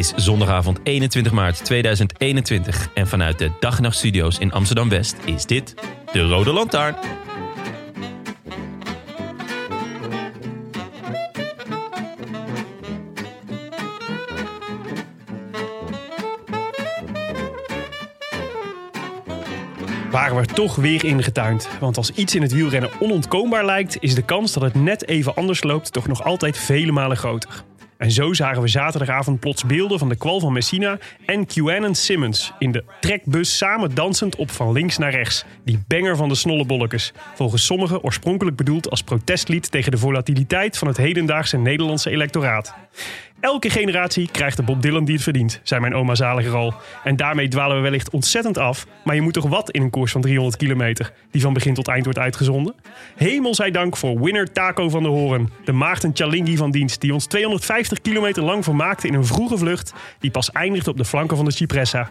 Is zondagavond 21 maart 2021 en vanuit de Dag Nacht Studio's in Amsterdam-West is dit de Rode Lantaarn. waren we toch weer ingetuind. Want als iets in het wielrennen onontkoombaar lijkt, is de kans dat het net even anders loopt toch nog altijd vele malen groter. En zo zagen we zaterdagavond plots beelden van de kwal van Messina en QAnon Simmons in de trekbus samen dansend op van links naar rechts. Die banger van de snollebollekes. Volgens sommigen oorspronkelijk bedoeld als protestlied tegen de volatiliteit van het hedendaagse Nederlandse electoraat. Elke generatie krijgt de Bob Dylan die het verdient, zei mijn oma zaliger al. En daarmee dwalen we wellicht ontzettend af. Maar je moet toch wat in een koers van 300 kilometer, die van begin tot eind wordt uitgezonden? Hemel zij dank voor winner Taco van der Hoorn, de Maarten Chalingi van dienst, die ons 250 kilometer lang vermaakte in een vroege vlucht, die pas eindigde op de flanken van de Cipressa.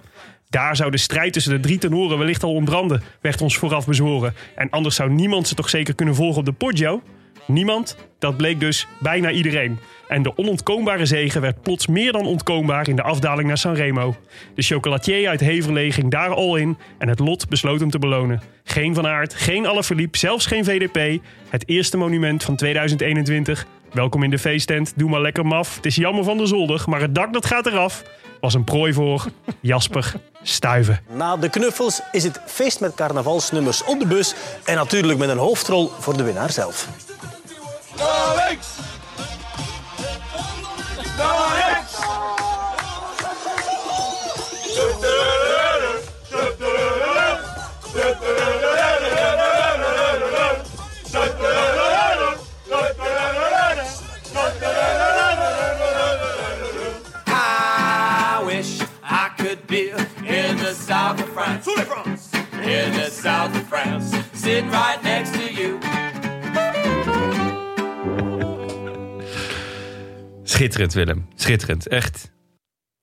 Daar zou de strijd tussen de drie tenoren wellicht al ontbranden, werd ons vooraf bezworen. En anders zou niemand ze toch zeker kunnen volgen op de Poggio? Niemand? Dat bleek dus bijna iedereen. En de onontkoombare zegen werd plots meer dan ontkoombaar in de afdaling naar Sanremo. De chocolatier uit Heverlee ging daar al in en het lot besloot hem te belonen. Geen Van Aert, geen Alaphilippe, zelfs geen VDP. Het eerste monument van 2021. Welkom in de feesttent, doe maar lekker maf. Het is jammer van de zolder, maar het dak dat gaat eraf. Was een prooi voor Jasper Stuiven. Na de knuffels is het feest met carnavalsnummers op de bus en natuurlijk met een hoofdrol voor de winnaar zelf. I wish I could be in the south of France. In the south of France. Right next Schitterend Willem, schitterend. Echt,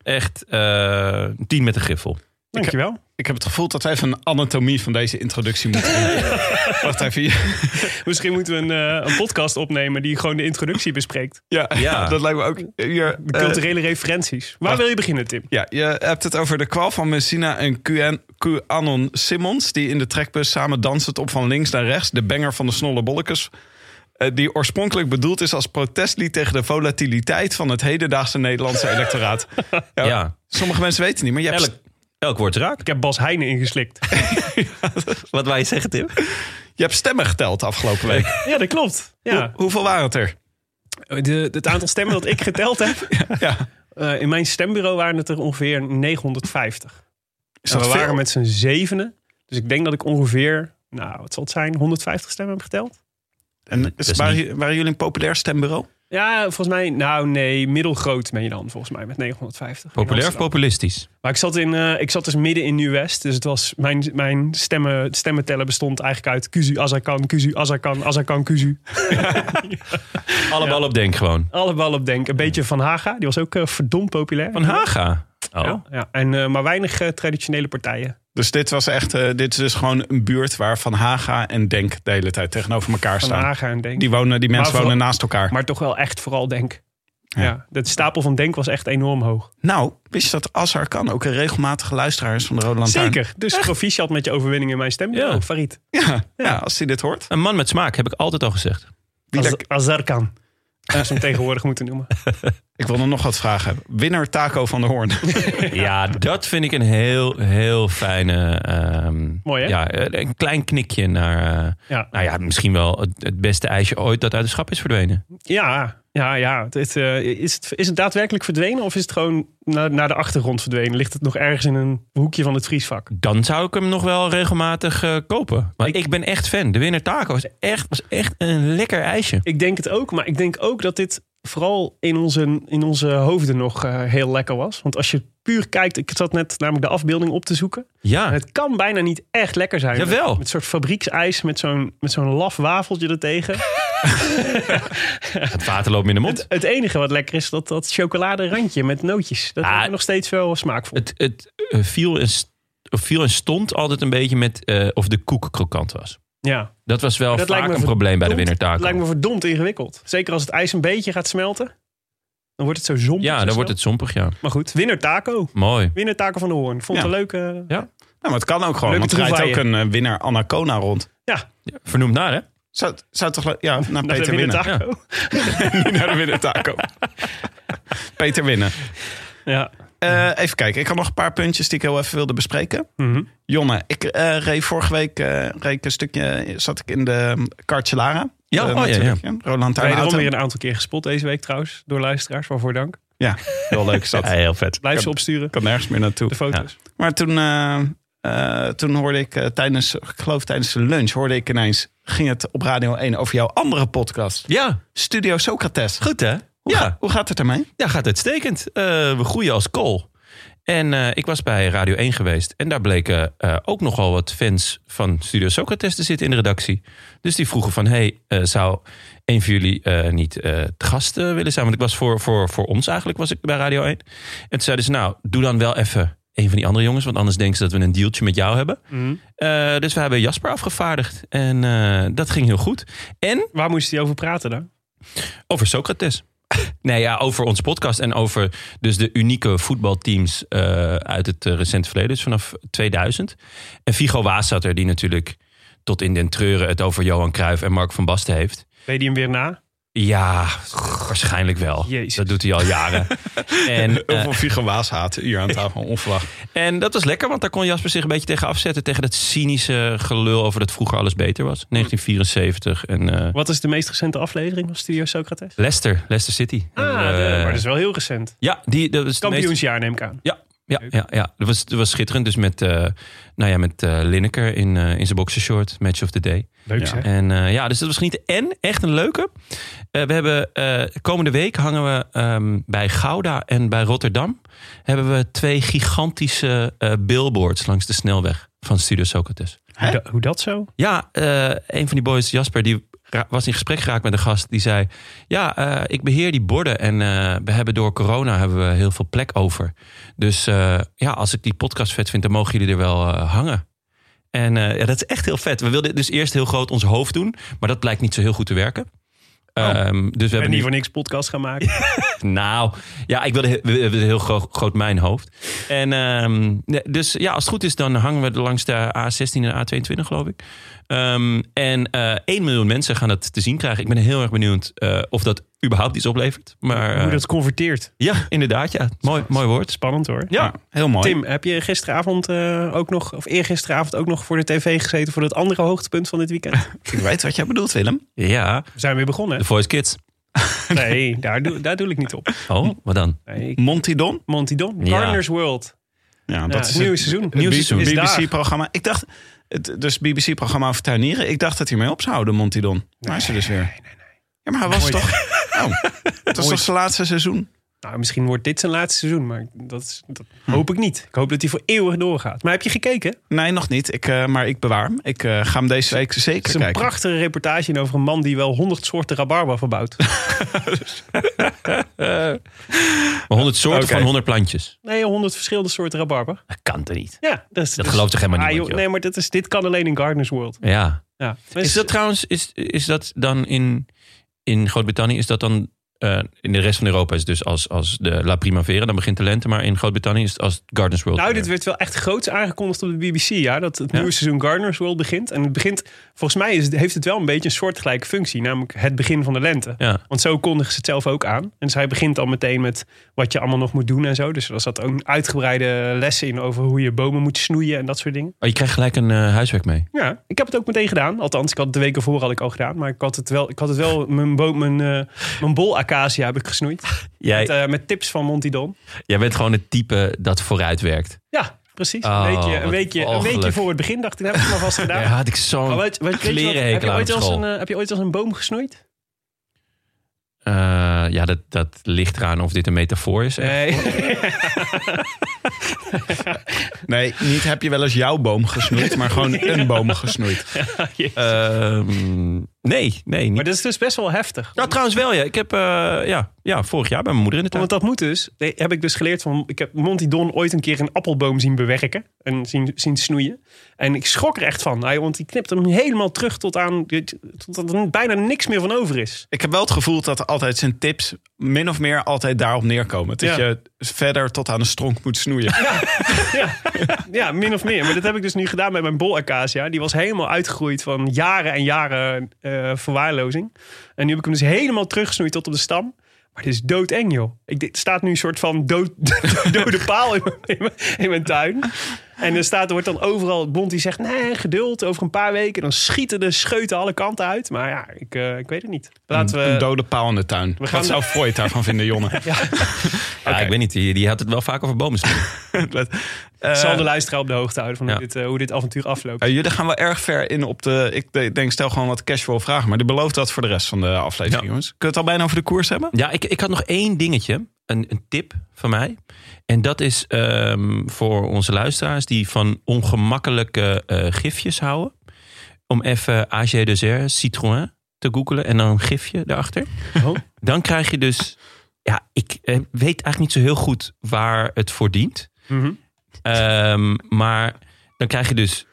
echt eh, tien met een griffel. Dankjewel. Ik heb het gevoel dat wij even een anatomie van deze introductie moeten doen. Wacht even. hier. Misschien moeten we een, eh, een podcast opnemen die gewoon de introductie bespreekt. Ja, Ja. dat lijkt me ook. Hier, De eh, culturele referenties. Waar wacht. wil je beginnen, Tim? ja, je hebt het over de kwal van Messina en QN QAnon Simmons... die in de trekbus samen dansend op van links naar rechts... de banger van de snolle bollekes... eh, die oorspronkelijk bedoeld is als protestlied tegen de volatiliteit van het hedendaagse Nederlandse electoraat. Ja, Ja. Sommige mensen weten het niet, maar je hebt, Elk, elk woord raak. Ik heb Bas Heijnen ingeslikt. Wat wij zeggen, Tim? je hebt stemmen geteld afgelopen week. Ja, dat klopt. Ja. Hoe- hoeveel waren het er? De, het aantal stemmen dat ik geteld heb. Ja. eh, in mijn stembureau waren het er ongeveer 950. Is dat we veel? waren met z'n zevenen. Dus ik denk dat ik ongeveer, nou, wat zal het zijn, 150 stemmen heb geteld. En is, waren, niet- waren jullie een populair stembureau? Ja, volgens mij, nou nee, middelgroot ben je dan volgens mij met 950. in Populair of populistisch? Maar ik zat, in, eh, ik zat dus midden in Nieuw-West. Dus het was, mijn, mijn stemmen, stemmentellen bestond eigenlijk uit Kuzu, Azarkan, Kuzu, Azarkan, Azarkan, Kuzu. Alle ballen op denk gewoon. Alle ballen op denk. Een beetje Van Haga, die was ook eh, verdomd populair. Van Haga. Oh. Ja, ja. En, eh, maar weinig eh, traditionele partijen. Dus dit was echt, eh, dit is dus gewoon een buurt waar Van Haga en Denk de hele tijd tegenover elkaar Van staan. Haga en Denk. Die, wonen, die mensen wonen naast elkaar. Maar toch wel echt vooral Denk. Ja. Ja. de stapel van Denk was echt enorm hoog. Nou, wist je dat Azar kan ook een regelmatige luisteraar is van de Rode Lantaarn? Zeker. Dus proficiat met je overwinning in mijn stem. Ja. Ja. Farid. Ja, ja, als hij dit hoort. Een man met smaak, heb ik altijd al gezegd. Wie Az dat- Azarkan. Als we hem tegenwoordig moeten noemen. Ik wil nog wat vragen. Winnaar Taco van de Hoorn. Ja, dat vind ik een heel, heel fijne... ehm, Mooi, hè? Ja, een klein knikje naar... eh, Ja. Nou ja, misschien wel het, het beste ijsje ooit dat uit de schap is verdwenen. Ja, ja, ja. Het, eh, is, het, is het daadwerkelijk verdwenen of is het gewoon naar, naar de achtergrond verdwenen? Ligt het nog ergens in een hoekje van het vriesvak? Dan zou ik hem nog wel regelmatig eh, kopen. Maar ik, ben echt fan. De winner taco was echt, was echt een lekker ijsje. Ik denk het ook, maar ik denk ook dat dit vooral in onze, in onze hoofden nog eh, heel lekker was. Want als je puur kijkt, ik zat net namelijk de afbeelding op te zoeken. Ja, En het kan bijna niet echt lekker zijn. Jawel. Met, met een soort fabrieksijs met zo'n, met zo'n laf wafeltje ertegen. het water loopt in de mond. het, het enige wat lekker is, dat, dat chocoladerandje met nootjes. Dat Ah, is nog steeds wel smaakvol. Het, het eh, viel, en viel en stond altijd een beetje met eh, of de koek krokant was. Ja. Dat was wel Dat lijkt vaak me een probleem bij de winner Het lijkt me verdomd ingewikkeld. Zeker als het ijs een beetje gaat smelten. Dan wordt het zo zompig. Ja, dan wordt het zompig, ja. Maar goed, winner taco. Mooi. Winner taco van de Hoorn. Vond het Ja. een leuke... Ja, Nou, maar het kan ook gewoon. Leuke Want er rijdt ook een eh, winnaar Anacona rond. Ja, Ja, vernoemd naar, hè? Zou, zou toch ja, naar Peter winner winnen. taco. Niet naar de winnaar Taco. Peter winnen. Ja. Eh, even kijken. Ik had nog een paar puntjes die ik heel even wilde bespreken. Mhm. Jonne, ik eh, reed vorige week eh, reed een stukje, zat ik in de Cartelara. Ja, oh, ja, ja. Roland Tuin weer een aantal keer gespot deze week trouwens. Door luisteraars. Waarvoor dank. Ja, heel leuk is dat. Ja, heel vet. Blijf ze Kan- opsturen. kan nergens meer naartoe. De foto's. Maar toen, toen hoorde ik tijdens, ik geloof tijdens de lunch, hoorde ik ineens, ging het op Radio 1 over jouw andere podcast. Ja, Studio Socrates. goed hè? Hoe, Ja, ga- hoe gaat het ermee? ja gaat uitstekend. Eh, we groeien als kool. En eh, ik was bij Radio 1 geweest. En daar bleken eh, ook nogal wat fans van Studio Socrates te zitten in de redactie. Dus die vroegen van, hey, eh, zou een van jullie eh, niet eh te gast willen zijn? Want ik was voor, voor, voor ons eigenlijk, was ik bij Radio 1. En toen zeiden ze, nou, doe dan wel even een van die andere jongens. Want anders denken ze dat we een dealtje met jou hebben. Mhm. Eh, dus we hebben Jasper afgevaardigd. En eh, dat ging heel goed. En Waar moest hij over praten dan? over Socrates. Nee, ja, over onze podcast en over dus de unieke voetbalteams eh, uit het eh, recente verleden, dus vanaf 2000. En Vigo Waas zat er, die natuurlijk tot in den treuren het over Johan Cruijff en Mark van Basten heeft. Deed hij hem weer na? Ja, waarschijnlijk wel. Jezus. Dat doet hij al jaren. en, veel Vigo Waas haat hier aan tafel, onverwacht. en dat was lekker, want daar kon Jasper zich een beetje tegen afzetten. Tegen dat cynische gelul over dat vroeger alles beter was. 1974 en eh, Wat is de meest recente aflevering van Studio Socrates? Leicester, Leicester City. Ah, Eh, maar dat is wel heel recent. Ja, die, dat is de meest Kampioensjaar neem ik aan. Ja, ja, ja, ja. Dat, was, dat was schitterend. Dus met, eh nou ja, met eh Lineker in, eh, in zijn boxershort, match of the day. Leuk Ja. zeg. En eh, ja, dus dat was genieten. En echt een leuke. Eh, we hebben eh, komende week hangen we ehm, bij Gouda en bij Rotterdam. Hebben we twee gigantische eh, billboards langs de snelweg van Studio Socrates. Hoe, da- hoe dat zo? Ja, eh, een van die boys, Jasper, die was in gesprek geraakt met een gast. Die zei, ja, eh, ik beheer die borden. En eh, we hebben door corona hebben we heel veel plek over. Dus eh, ja, als ik die podcast vet vind, dan mogen jullie er wel hangen. En ja, dat is echt heel vet. We wilden dus eerst heel groot ons hoofd doen. Maar dat blijkt niet zo heel goed te werken. Ehm, dus we En hebben niet voor niks podcast gaan maken. nou, ja, ik wilde, wilden heel gro- groot mijn hoofd. En ehm, dus ja, als het goed is, dan hangen we langs de A16 en A22, geloof ik. Ehm, en eh 1 miljoen mensen gaan dat te zien krijgen. Ik ben heel erg benieuwd eh, of dat überhaupt iets oplevert. Maar Hoe eh, dat converteert. ja, inderdaad, ja. Mooi, mooi woord. Spannend hoor. Ja, Heel mooi. Tim, heb je gisteravond eh, ook nog, of eergisteravond ook nog voor de tv gezeten voor het andere hoogtepunt van dit weekend? Ik weet wat jij bedoelt, Willem. ja. We zijn weer begonnen. The Voice Kids. Nee, daar doe, daar doe ik niet op. Oh, wat dan? Nee, Monty Don. Monty Don, Ja. Gardener's World. Ja, Ja, dat het is nieuwe het- seizoen. het Nieuw seizoen. Is daar. BBC-programma. Ik dacht, het, dus BBC-programma over tuinieren. Ik dacht dat hij mee op zou houden, Monty Don. Maar is er dus weer. Ja, maar hij was Mooi. toch... Oh, het was Mooi. toch zijn laatste seizoen? Nou, misschien wordt dit zijn laatste seizoen, maar dat, is- dat hoop ik niet. Ik hoop dat hij voor eeuwig doorgaat. Maar heb je gekeken? Nee, nog niet. Ik, eh, maar ik bewaar hem. Ik eh, ga hem deze week Het zeker is een kijken. prachtige reportage over een man die wel honderd soorten rabarber verbouwt. Maar 100 soorten van 100 plantjes. Nee, honderd verschillende soorten rabarber. Dat kan er niet. Ja, dat, is, Dat gelooft toch helemaal Ah, joh. Nee, maar dat is, dit kan alleen in Gardener's World. Ja. Ja. Is dat trouwens, is, is dat dan in, in Groot-Brittannië, is dat dan eh, in de rest van Europa is het dus als, als de La Primavera, dan begint de lente. Maar in Groot-Brittannië is het als Gardens World. Nou, dit werd wel echt groots aangekondigd op de BBC. Ja, dat het Ja? nieuwe seizoen Gardeners World begint. En het begint, volgens mij is het, heeft het wel een beetje een soortgelijke functie. Namelijk het begin van de lente. Ja. Want zo kondigen ze het zelf ook aan. En zij begint al meteen met wat je allemaal nog moet doen en zo. Dus er zat ook een uitgebreide lessen in over hoe je bomen moet snoeien en dat soort dingen. Oh, je krijgt gelijk een eh, huiswerk mee. Ja, ik heb het ook meteen gedaan. Althans, ik had het de weken voor had ik al gedaan. Maar ik had het wel, ik had het wel mijn, mijn, eh, mijn bol acacia heb ik gesnoeid. Jij, Met, eh, met tips van Monty Don. jij bent gewoon het type dat vooruit werkt. Ja, precies. Oh, een weekje, een weekje, een weekje voor het begin dacht ik, dat heb ik maar vast gedaan. Ja, had ik zo'n heb, klerenhekel je aan een, eh, heb je ooit als een boom gesnoeid? Eh, ja, dat, dat ligt eraan of dit een metafoor is. Nee. Nee, niet heb je wel eens jouw boom gesnoeid, maar gewoon een boom gesnoeid. Ehm, nee, nee. Niet. maar dat is dus best wel heftig. Nou, trouwens wel, ja. Ik heb eh, ja, ja, vorig jaar bij mijn moeder in de tuin. Want dat moet dus. Nee, Heb ik dus geleerd van. Ik heb Monty Don ooit een keer een appelboom zien bewerken. En zien, zien snoeien. En ik schrok er echt van. Hij, want die knipt hem helemaal terug tot aan. Tot er bijna niks meer van over is. Ik heb wel het gevoel dat altijd zijn tips min of meer altijd daarop neerkomen. Dat Ja. je verder tot aan de stronk moet snoeien. Ja, ja, min of meer. Maar dat heb ik dus nu gedaan met mijn bol acacia. Die was helemaal uitgegroeid van jaren en jaren eh, verwaarlozing. En nu heb ik hem dus helemaal teruggesnoeid tot op de stam. Maar het is doodeng, joh. Ik, dit staat nu een soort van dood, dode paal in in mijn tuin. En er, staat, er wordt dan overal... Bond die zegt, nee, geduld, over een paar weken. Dan schieten de scheuten alle kanten uit. Maar ja, ik, eh, ik weet het niet. Laten we... Een dode paal in de tuin. We gaan- Wat zou Freud daarvan vinden, Jonne? Ja, ik weet niet. Die, die had het wel vaak over bomen. Ik zal de luisteraar op de hoogte houden van ja. hoe, dit, eh, hoe dit avontuur afloopt. Eh, jullie gaan wel erg ver in op de... Ik de- denk, stel gewoon wat casual vragen. Maar die belooft dat voor de rest van de aflevering, Ja. jongens. Kun je het al bijna over de koers hebben? Ja, ik, ik had nog één dingetje. Een, een tip van mij. En dat is ehm, voor onze luisteraars die van ongemakkelijke eh, gifjes houden. Om even AG Dessert Citroën te googelen en dan een gifje daarachter. Oh. Dan krijg je dus... Ja, ik eh, weet eigenlijk niet zo heel goed waar het voor dient. Mhm. Ehm, maar dan krijg je dus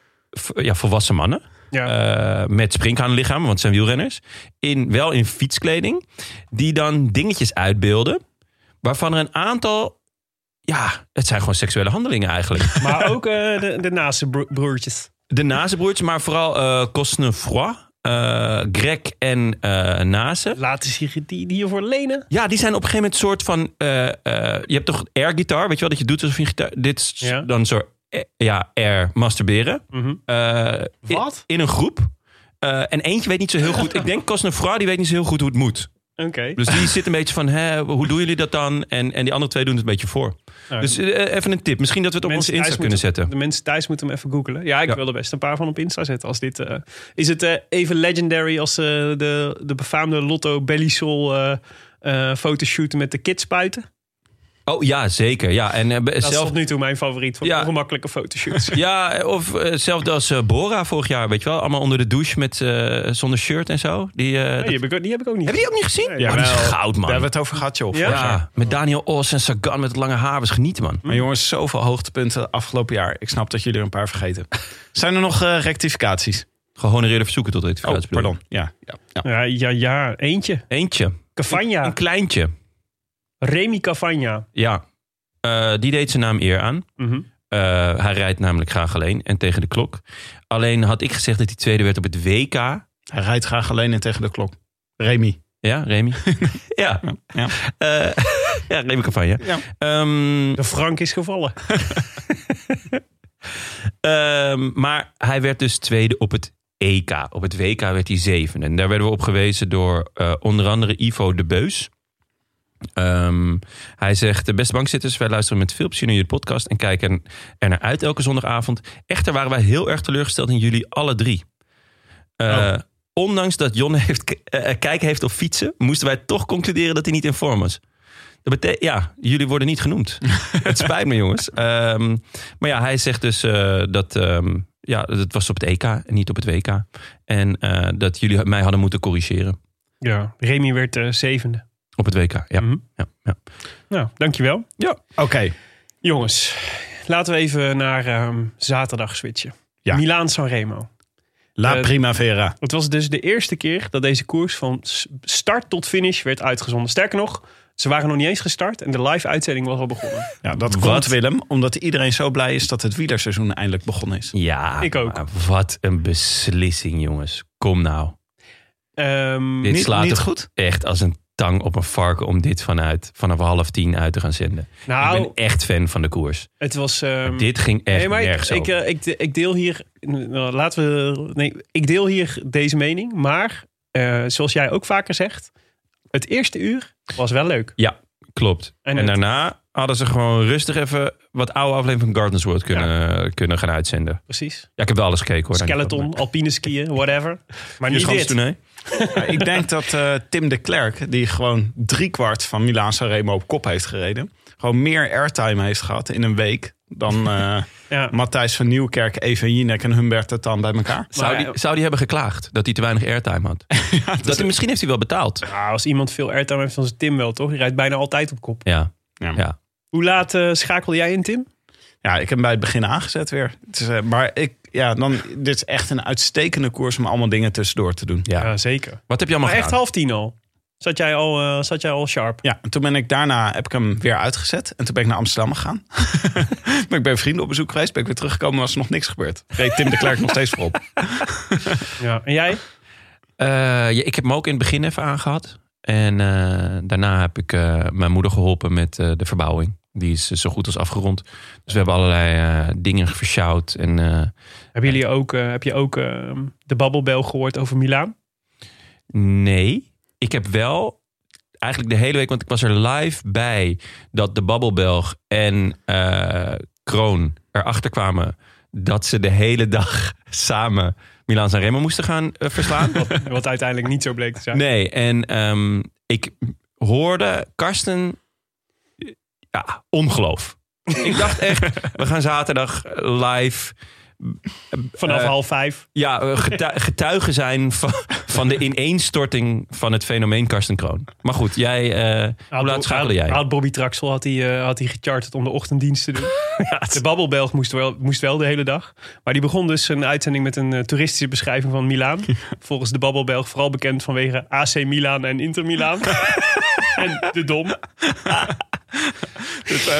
ja, volwassen mannen. Ja. eh, met springhaanlichamen, want het zijn wielrenners. In, wel in fietskleding. Die dan dingetjes uitbeelden. Waarvan er een aantal... Ja, het zijn gewoon seksuele handelingen eigenlijk. Maar ook eh, de, de naaste bro- broertjes. De Nazenbroertjes, maar vooral eh Cosnefroid, eh Greg en Nazen. Laten zich die, hiervoor lenen. Ja, die zijn op een gegeven moment soort van... je hebt toch air guitar, weet je wel? Dat je doet alsof je gitaar... Dit is Ja. dan zo... ja, air masturberen. Mhm. Wat? In, in een groep. En eentje weet niet zo heel goed... ik denk Cosnefroid, die weet niet zo heel goed hoe het moet. Oké. Dus die zit een beetje van, hè, hoe doen jullie dat dan? En, en die andere twee doen het een beetje voor. Dus eh, even een tip. Misschien dat we het op onze Insta kunnen moeten- zetten. De mensen thuis moeten hem even googlen. Ja, ik Ja. wil er best een paar van op Insta zetten. Als dit, eh, is het eh, even legendary als de, de befaamde Lotto Bellisol fotoshoot met de kidspuiten? Oh ja, zeker. Ja, en eh, Dat is zelf, tot nu toe mijn favoriet van Ja. ongemakkelijke fotoshoots. ja, of hetzelfde als eh, Bora vorig jaar, weet je wel. Allemaal onder de douche met, eh, zonder shirt en zo. Die, eh, Nee, dat- die, heb ik, die heb ik ook niet. Heb je die ook niet gezien? Nee, Oh, die is goud, man. Daar hebben we het over gehad, joh. Ja? Ja, met Daniel Os en Sagan met het lange haar. Was genieten, man. Maar jongens, zoveel hoogtepunten afgelopen jaar. Ik snap dat jullie er een paar vergeten. Zijn er nog eh, rectificaties? Gehonoreerde verzoeken tot Oh, rectificatie. pardon. Ja, ja, ja. Ja, ja, ja, eentje. Eentje. Cavagna. Een kleintje. Remy Cavagna. Ja. Eh, die deed zijn naam eer aan. Mhm. Eh, hij rijdt namelijk graag alleen en tegen de klok. Alleen had ik gezegd dat hij tweede werd op het WK. Hij rijdt graag alleen in tegen de klok. Remy. Ja, Remy? ja. Ja. Eh, ja, Remy Cavagna. Ja. Ehm, De Frank is gevallen. ehm, maar hij werd dus tweede op het EK. Op het WK werd hij zevende. En daar werden we op gewezen door eh, onder andere Ivo de Beus. Ehm, hij zegt, de beste bankzitters, wij luisteren met veel plezier naar jullie podcast en kijken er naar uit elke zondagavond. Echter waren wij heel erg teleurgesteld in jullie alle drie. Eh, Oh. Ondanks dat Jon heeft, k- eh, kijk heeft op fietsen, moesten wij toch concluderen dat hij niet in vorm was. Dat betekent, ja, jullie worden niet genoemd. het spijt me, jongens. Ehm, maar ja, hij zegt dus eh, dat ehm, ja, het was op het EK en niet op het WK. En eh, dat jullie mij hadden moeten corrigeren Ja, Remy werd eh, zevende. Op het WK. Ja, Mhm. ja, ja. Nou, dankjewel. Oké. Jongens, laten we even naar ehm, zaterdag switchen. Ja. Milaan San Remo. La Eh, Primavera. Het was dus de eerste keer dat deze koers van start tot finish werd uitgezonden. Sterker nog, ze waren nog niet eens gestart en de live uitzending was al begonnen. Ja, dat Wat? komt Willem, omdat iedereen zo blij is dat het wielerseizoen eindelijk begonnen is. Ja, Ik ook. wat een beslissing, jongens. Kom nou. Ehm, Dit Niet- slaat niet toch goed? echt als een tang op een varken om dit vanuit vanaf half tien uit te gaan zenden. nou, Ik ben echt fan van de koers. het was... ehm, dit ging echt nee, maar ik, nergens ik, over. eh, ik, ik deel hier... nou, laten we... Nee, ik deel hier deze mening. Maar, eh, zoals jij ook vaker zegt... Het eerste uur was wel leuk. Ja, klopt. En daarna hadden ze gewoon rustig even wat oude afleveringen van Gardens World kunnen, kunnen gaan uitzenden. Precies. Ja, ik heb wel alles gekeken hoor. Skeleton, alpine skiën, whatever. Maar niet dit. Ik denk dat eh, Tim de Klerk, die gewoon driekwart van Milaan Sanremo op kop heeft gereden, gewoon meer airtime heeft gehad in een week dan eh, Ja. Matthijs van Nieuwkerk, Even Jinek en Humbert het dan bij elkaar. Zou, Maar- die, zou die hebben geklaagd dat hij te weinig airtime had? dat hij, misschien heeft hij wel betaald. Nou, als iemand veel airtime heeft, dan is Tim wel, toch? Die rijdt bijna altijd op kop. Ja, Ja. ja. Hoe laat eh, schakel jij in, Tim? Ja, ik heb hem bij het begin aangezet weer. Het is, maar ik, ja, dan, dit is echt een uitstekende koers om allemaal dingen tussendoor te doen. ja. zeker. Wat heb je allemaal Maar echt gedaan? half tien al. Zat jij al, eh, zat jij al sharp? Ja, en toen ben ik daarna heb ik hem weer uitgezet. En toen ben ik naar Amsterdam gegaan. ben ik bij vrienden op bezoek geweest. Ben ik weer teruggekomen, was er nog niks gebeurd. Reed Tim de Klerk nog steeds voorop. Ja. En jij? Eh, ja, ik heb hem ook in het begin even aangehad. En eh, daarna heb ik eh, mijn moeder geholpen met eh, de verbouwing. Die is zo goed als afgerond. Dus we hebben allerlei eh, dingen versjouwd. En eh, Hebben jullie ook, eh, heb je ook eh, de babbelbel gehoord over Milaan? nee, ik heb wel eigenlijk de hele week... want ik was er live bij dat de Babbelbelg en Kroon erachter kwamen... dat ze de hele dag samen Milaan Remo moesten gaan verslaan. Wat uiteindelijk niet zo bleek te zijn. Nee, en ehm, ik hoorde Karsten. Ja, ongeloof. ik dacht echt, we gaan zaterdag live. Vanaf Eh, half vijf. Ja, eh, getu- getuigen zijn van, van de ineenstorting van het fenomeen Karsten Kroon. Maar goed, jij, eh, hoe laat schakelde jij? Had Bobby Traxel had hij, eh, had hij gecharterd om de ochtenddienst te doen. de babbelbelg moest wel, moest wel de hele dag. Maar die begon dus een uitzending met een eh, toeristische beschrijving van Milaan. Volgens de babbelbelg vooral bekend vanwege AC Milaan en Inter Milaan. En de Dom.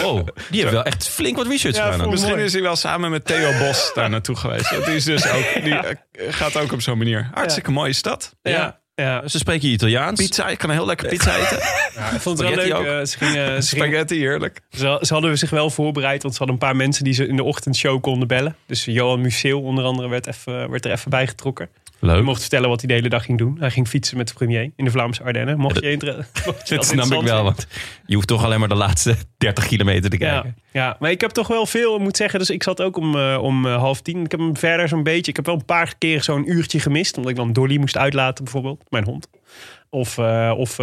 Oh, die heeft wel echt flink wat research Ja, gedaan. Misschien mooi. is hij wel samen met Theo Bos daar naartoe geweest. Die, is dus ook, die eh, gaat ook op zo'n manier. Hartstikke mooie stad. Ja, ja. Ze spreken Italiaans. Pizza, ik kan een heel lekker pizza eten. ja ik vond het wel Spaghetti leuk. eh, ze, gingen, ze, gingen- Spaghetti, heerlijk. ze, ze hadden zich wel voorbereid, want ze hadden een paar mensen die ze in de ochtendshow konden bellen. Dus Johan Museeuw onder andere werd, even, werd er even bij getrokken. Leuk. mocht vertellen wat hij de hele dag ging doen. Hij ging fietsen met de premier in de Vlaamse Ardennen. Mocht je je Dat dat snap ik wel, want je hoeft toch alleen maar de laatste 30 kilometer te kijken. ja, maar ik heb toch wel veel, moet zeggen. Dus ik zat ook om, eh, om eh, half tien. Ik heb hem verder zo'n beetje. Ik heb wel een paar keer zo'n uurtje gemist. Omdat ik dan Dolly moest uitlaten, bijvoorbeeld. Mijn hond. Of, eh, of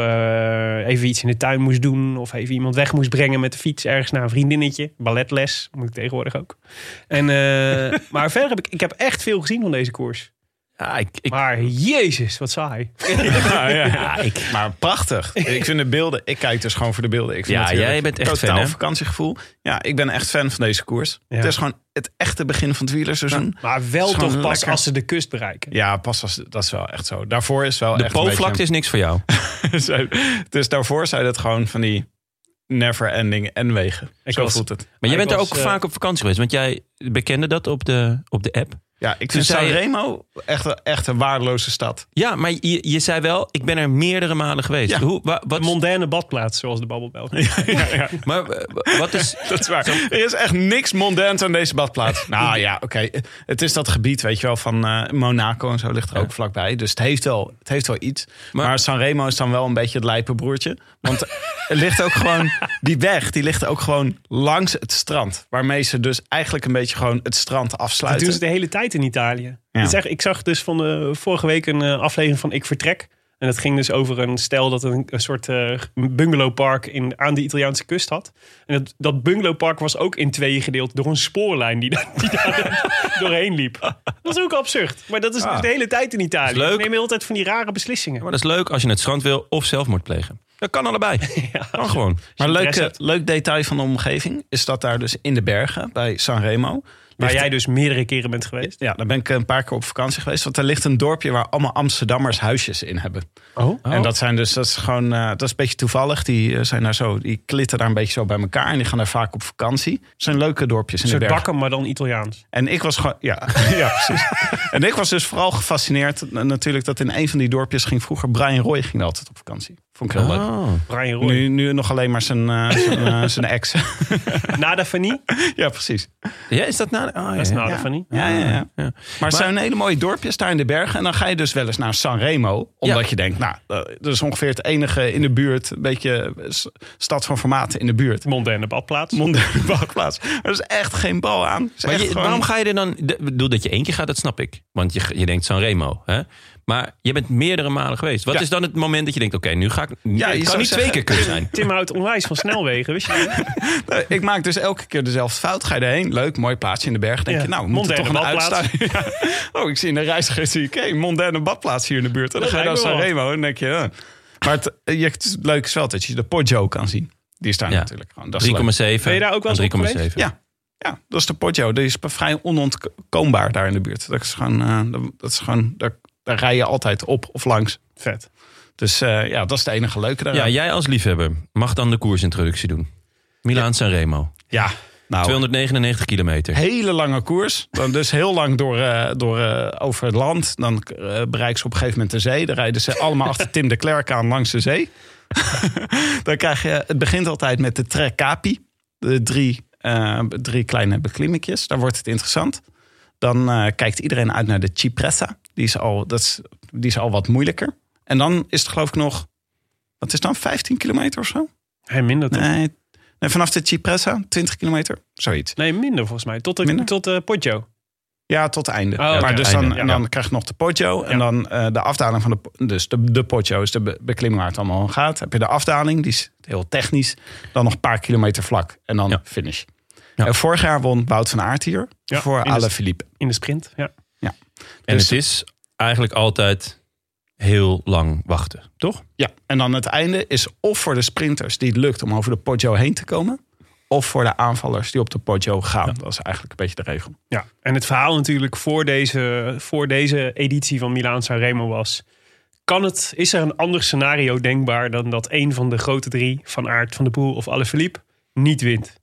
even iets in de tuin moest doen. Of even iemand weg moest brengen met de fiets ergens naar een vriendinnetje. Balletles moet ik tegenwoordig ook. En, maar verder heb ik, ik heb echt veel gezien van deze koers. Ja, ik, ik, Maar jezus, wat saai. Ja, ja. ja, ik, Maar prachtig. Ik vind de beelden, ik kijk dus gewoon voor de beelden. Ik vind Ja, jij bent echt Totaal fan, hè? vakantiegevoel. Ja, ik ben echt fan van deze koers. Ja. Het is gewoon het echte begin van het wielerseizoen. Maar wel toch pas lekker. als ze de kust bereiken. Ja, pas als, dat is wel echt zo. Daarvoor is wel de echt is niks voor jou. dus daarvoor zijn het gewoon van die never ending N-wegen. Ik Zo was- voelt het. Maar jij bent er ook eh, vaak op vakantie geweest. Want jij bekende dat op de, op de app. Ja, ik Toen vind Sanremo echt, een- echt een waardeloze stad. Ja, maar je, je zei wel, ik ben er meerdere malen geweest. Ja. Hoe, wa- Een wat, mondaine badplaats, zoals de babbelbel. maar eh, wat is... Dat is waar. Er is echt niks mondains aan deze badplaats. Nou ja, oké. Het is dat gebied, weet je wel, van eh, Monaco en zo ligt er ook vlakbij. Dus het heeft wel, het heeft wel iets. Maar- Maar, Sanremo is dan wel een beetje het lijpenbroertje. Want er ligt ook gewoon, die weg, die ligt ook gewoon langs het strand. Waarmee ze dus eigenlijk een beetje gewoon het strand Dat afsluiten. doen ze de hele tijd in Italië. Ja. Echt- ik zag dus van de, vorige week een eh, aflevering van Ik Vertrek. En dat ging dus over een stel dat een, een soort eh, bungalowpark in, aan de Italiaanse kust had. En dat, dat bungalowpark was ook in tweeën gedeeld door een spoorlijn die, daar- die daar doorheen liep. Dat is ook absurd. Maar dat is dus de hele tijd in Italië. leuk. Ze nemen altijd van die rare beslissingen. Maar dat is leuk als je het strand wil of zelfmoord plegen. Dat kan allebei. Kan gewoon. Maar je leuk, leuk detail van de omgeving is dat daar dus in de bergen bij Sanremo Waar jij dus meerdere keren bent geweest. Ja, daar ben ik een paar keer op vakantie geweest. Want er ligt een dorpje waar allemaal Amsterdammers huisjes in hebben. Oh. En dat zijn dus, dat is gewoon, eh, dat is een beetje toevallig. Die eh, zijn daar zo, die klitten daar een beetje zo bij elkaar. En die gaan daar vaak op vakantie. Het zijn leuke dorpjes in Een de bergen. bakken, maar dan Italiaans. En ik was gewoon, ja, ja precies. En ik was dus vooral gefascineerd. Natuurlijk dat in een van die dorpjes ging vroeger Brian Roy ging altijd op vakantie. Vond ik heel leuk. Brian Roy. Nu, nu nog alleen maar zijn, eh, zijn, eh, zijn ex. Nada Fanny. ja, precies. Ja, is dat nou? Oh, ja, Dat is. Nada Ja. Fanny. Ja, ja, ja. Ja. Maar het zijn hele mooie dorpjes daar in de bergen. En dan ga je dus wel eens naar Sanremo. Omdat Ja. je denkt, nou, dat is ongeveer het enige in de buurt. Een beetje eh, stad van formaat in de buurt. Moderne badplaats. Mondaine badplaats. Er is echt geen bal aan. Maar je, gewoon- waarom ga je er dan... Ik bedoel dat je één keer gaat, dat snap ik. Want je, je denkt Sanremo. Hè? Maar je bent meerdere malen geweest. Wat Ja. is dan het moment dat je denkt... Oké, nu ga ik... Ja, het je kan zou niet twee keer kunnen zijn. Tim houdt onwijs van snelwegen, wist je Ik maak dus elke keer dezelfde fout. Ga je erheen, leuk, mooi plaatsje in de berg. Denk Ja. je, nou, we moeten toch een. Ja. Oh, ik zie in de reiziger, zie ik, hey, mondaine badplaats hier in de buurt. En dan Dat ga je naar. Sanremo en dan denk je, ja. Maar het, je, het leuke is wel dat je de Poggio kan zien. Die is daar Ja. natuurlijk gewoon. Dat is leuk. 3,7. Ben je daar ook wel eens op 3,7. geweest? Ja. Ja, dat is de Poggio. Die is vrij onontkoombaar daar in de buurt. Dat is gewoon, eh, dat is gewoon daar, daar rij je altijd op of langs. Vet. Dus eh, ja, dat is het enige leuke daar. Ja, jij als liefhebber mag dan de koersintroductie doen. Milaan Sanremo. ja. Nou, 299 kilometer. hele lange koers. Dan dus heel lang door, eh, door, eh, over het land. Dan bereiken ze op een gegeven moment de zee. Dan rijden ze allemaal achter Tim de Klerk aan langs de zee. dan krijg je, het begint altijd met de Tre Capi. De drie, eh, drie kleine beklimmingjes. Daar wordt het interessant. Dan eh, kijkt iedereen uit naar de Cipressa. Die is, al, dat is, die is al wat moeilijker. En dan is het geloof ik nog... Wat is dan? 15 kilometer of zo? Hey, minder toch? Nee, nee vanaf de Cipressa 20 kilometer. Zoiets. Nee, minder volgens mij. Tot de, Minder? tot de Poggio. Ja, tot het einde. Oh, maar dus dan, Einde, en ja. dan krijg je nog de Poggio. En Ja. dan eh, de afdaling van de... Dus de, de Poggio is de be- beklimming waar het allemaal om gaat. Heb je de afdaling, die is heel technisch. Dan nog een paar kilometer vlak. En dan Ja. finish. En vorig jaar won Wout van Aert hier. Voor Alain Philippe. In de sprint, ja. En Dus- het is eigenlijk altijd heel lang wachten, toch? Ja, en dan het einde is of voor de sprinters die het lukt om over de Poggio heen te komen. Of voor de aanvallers die op de Poggio gaan. Dat is eigenlijk een beetje de regel. ja. En het verhaal natuurlijk voor deze, voor deze editie van Milaan Sanremo was... Kan het, is er een ander scenario denkbaar dan dat een van de grote drie... Van Aert, Van de Poel of Alaphilippe niet wint?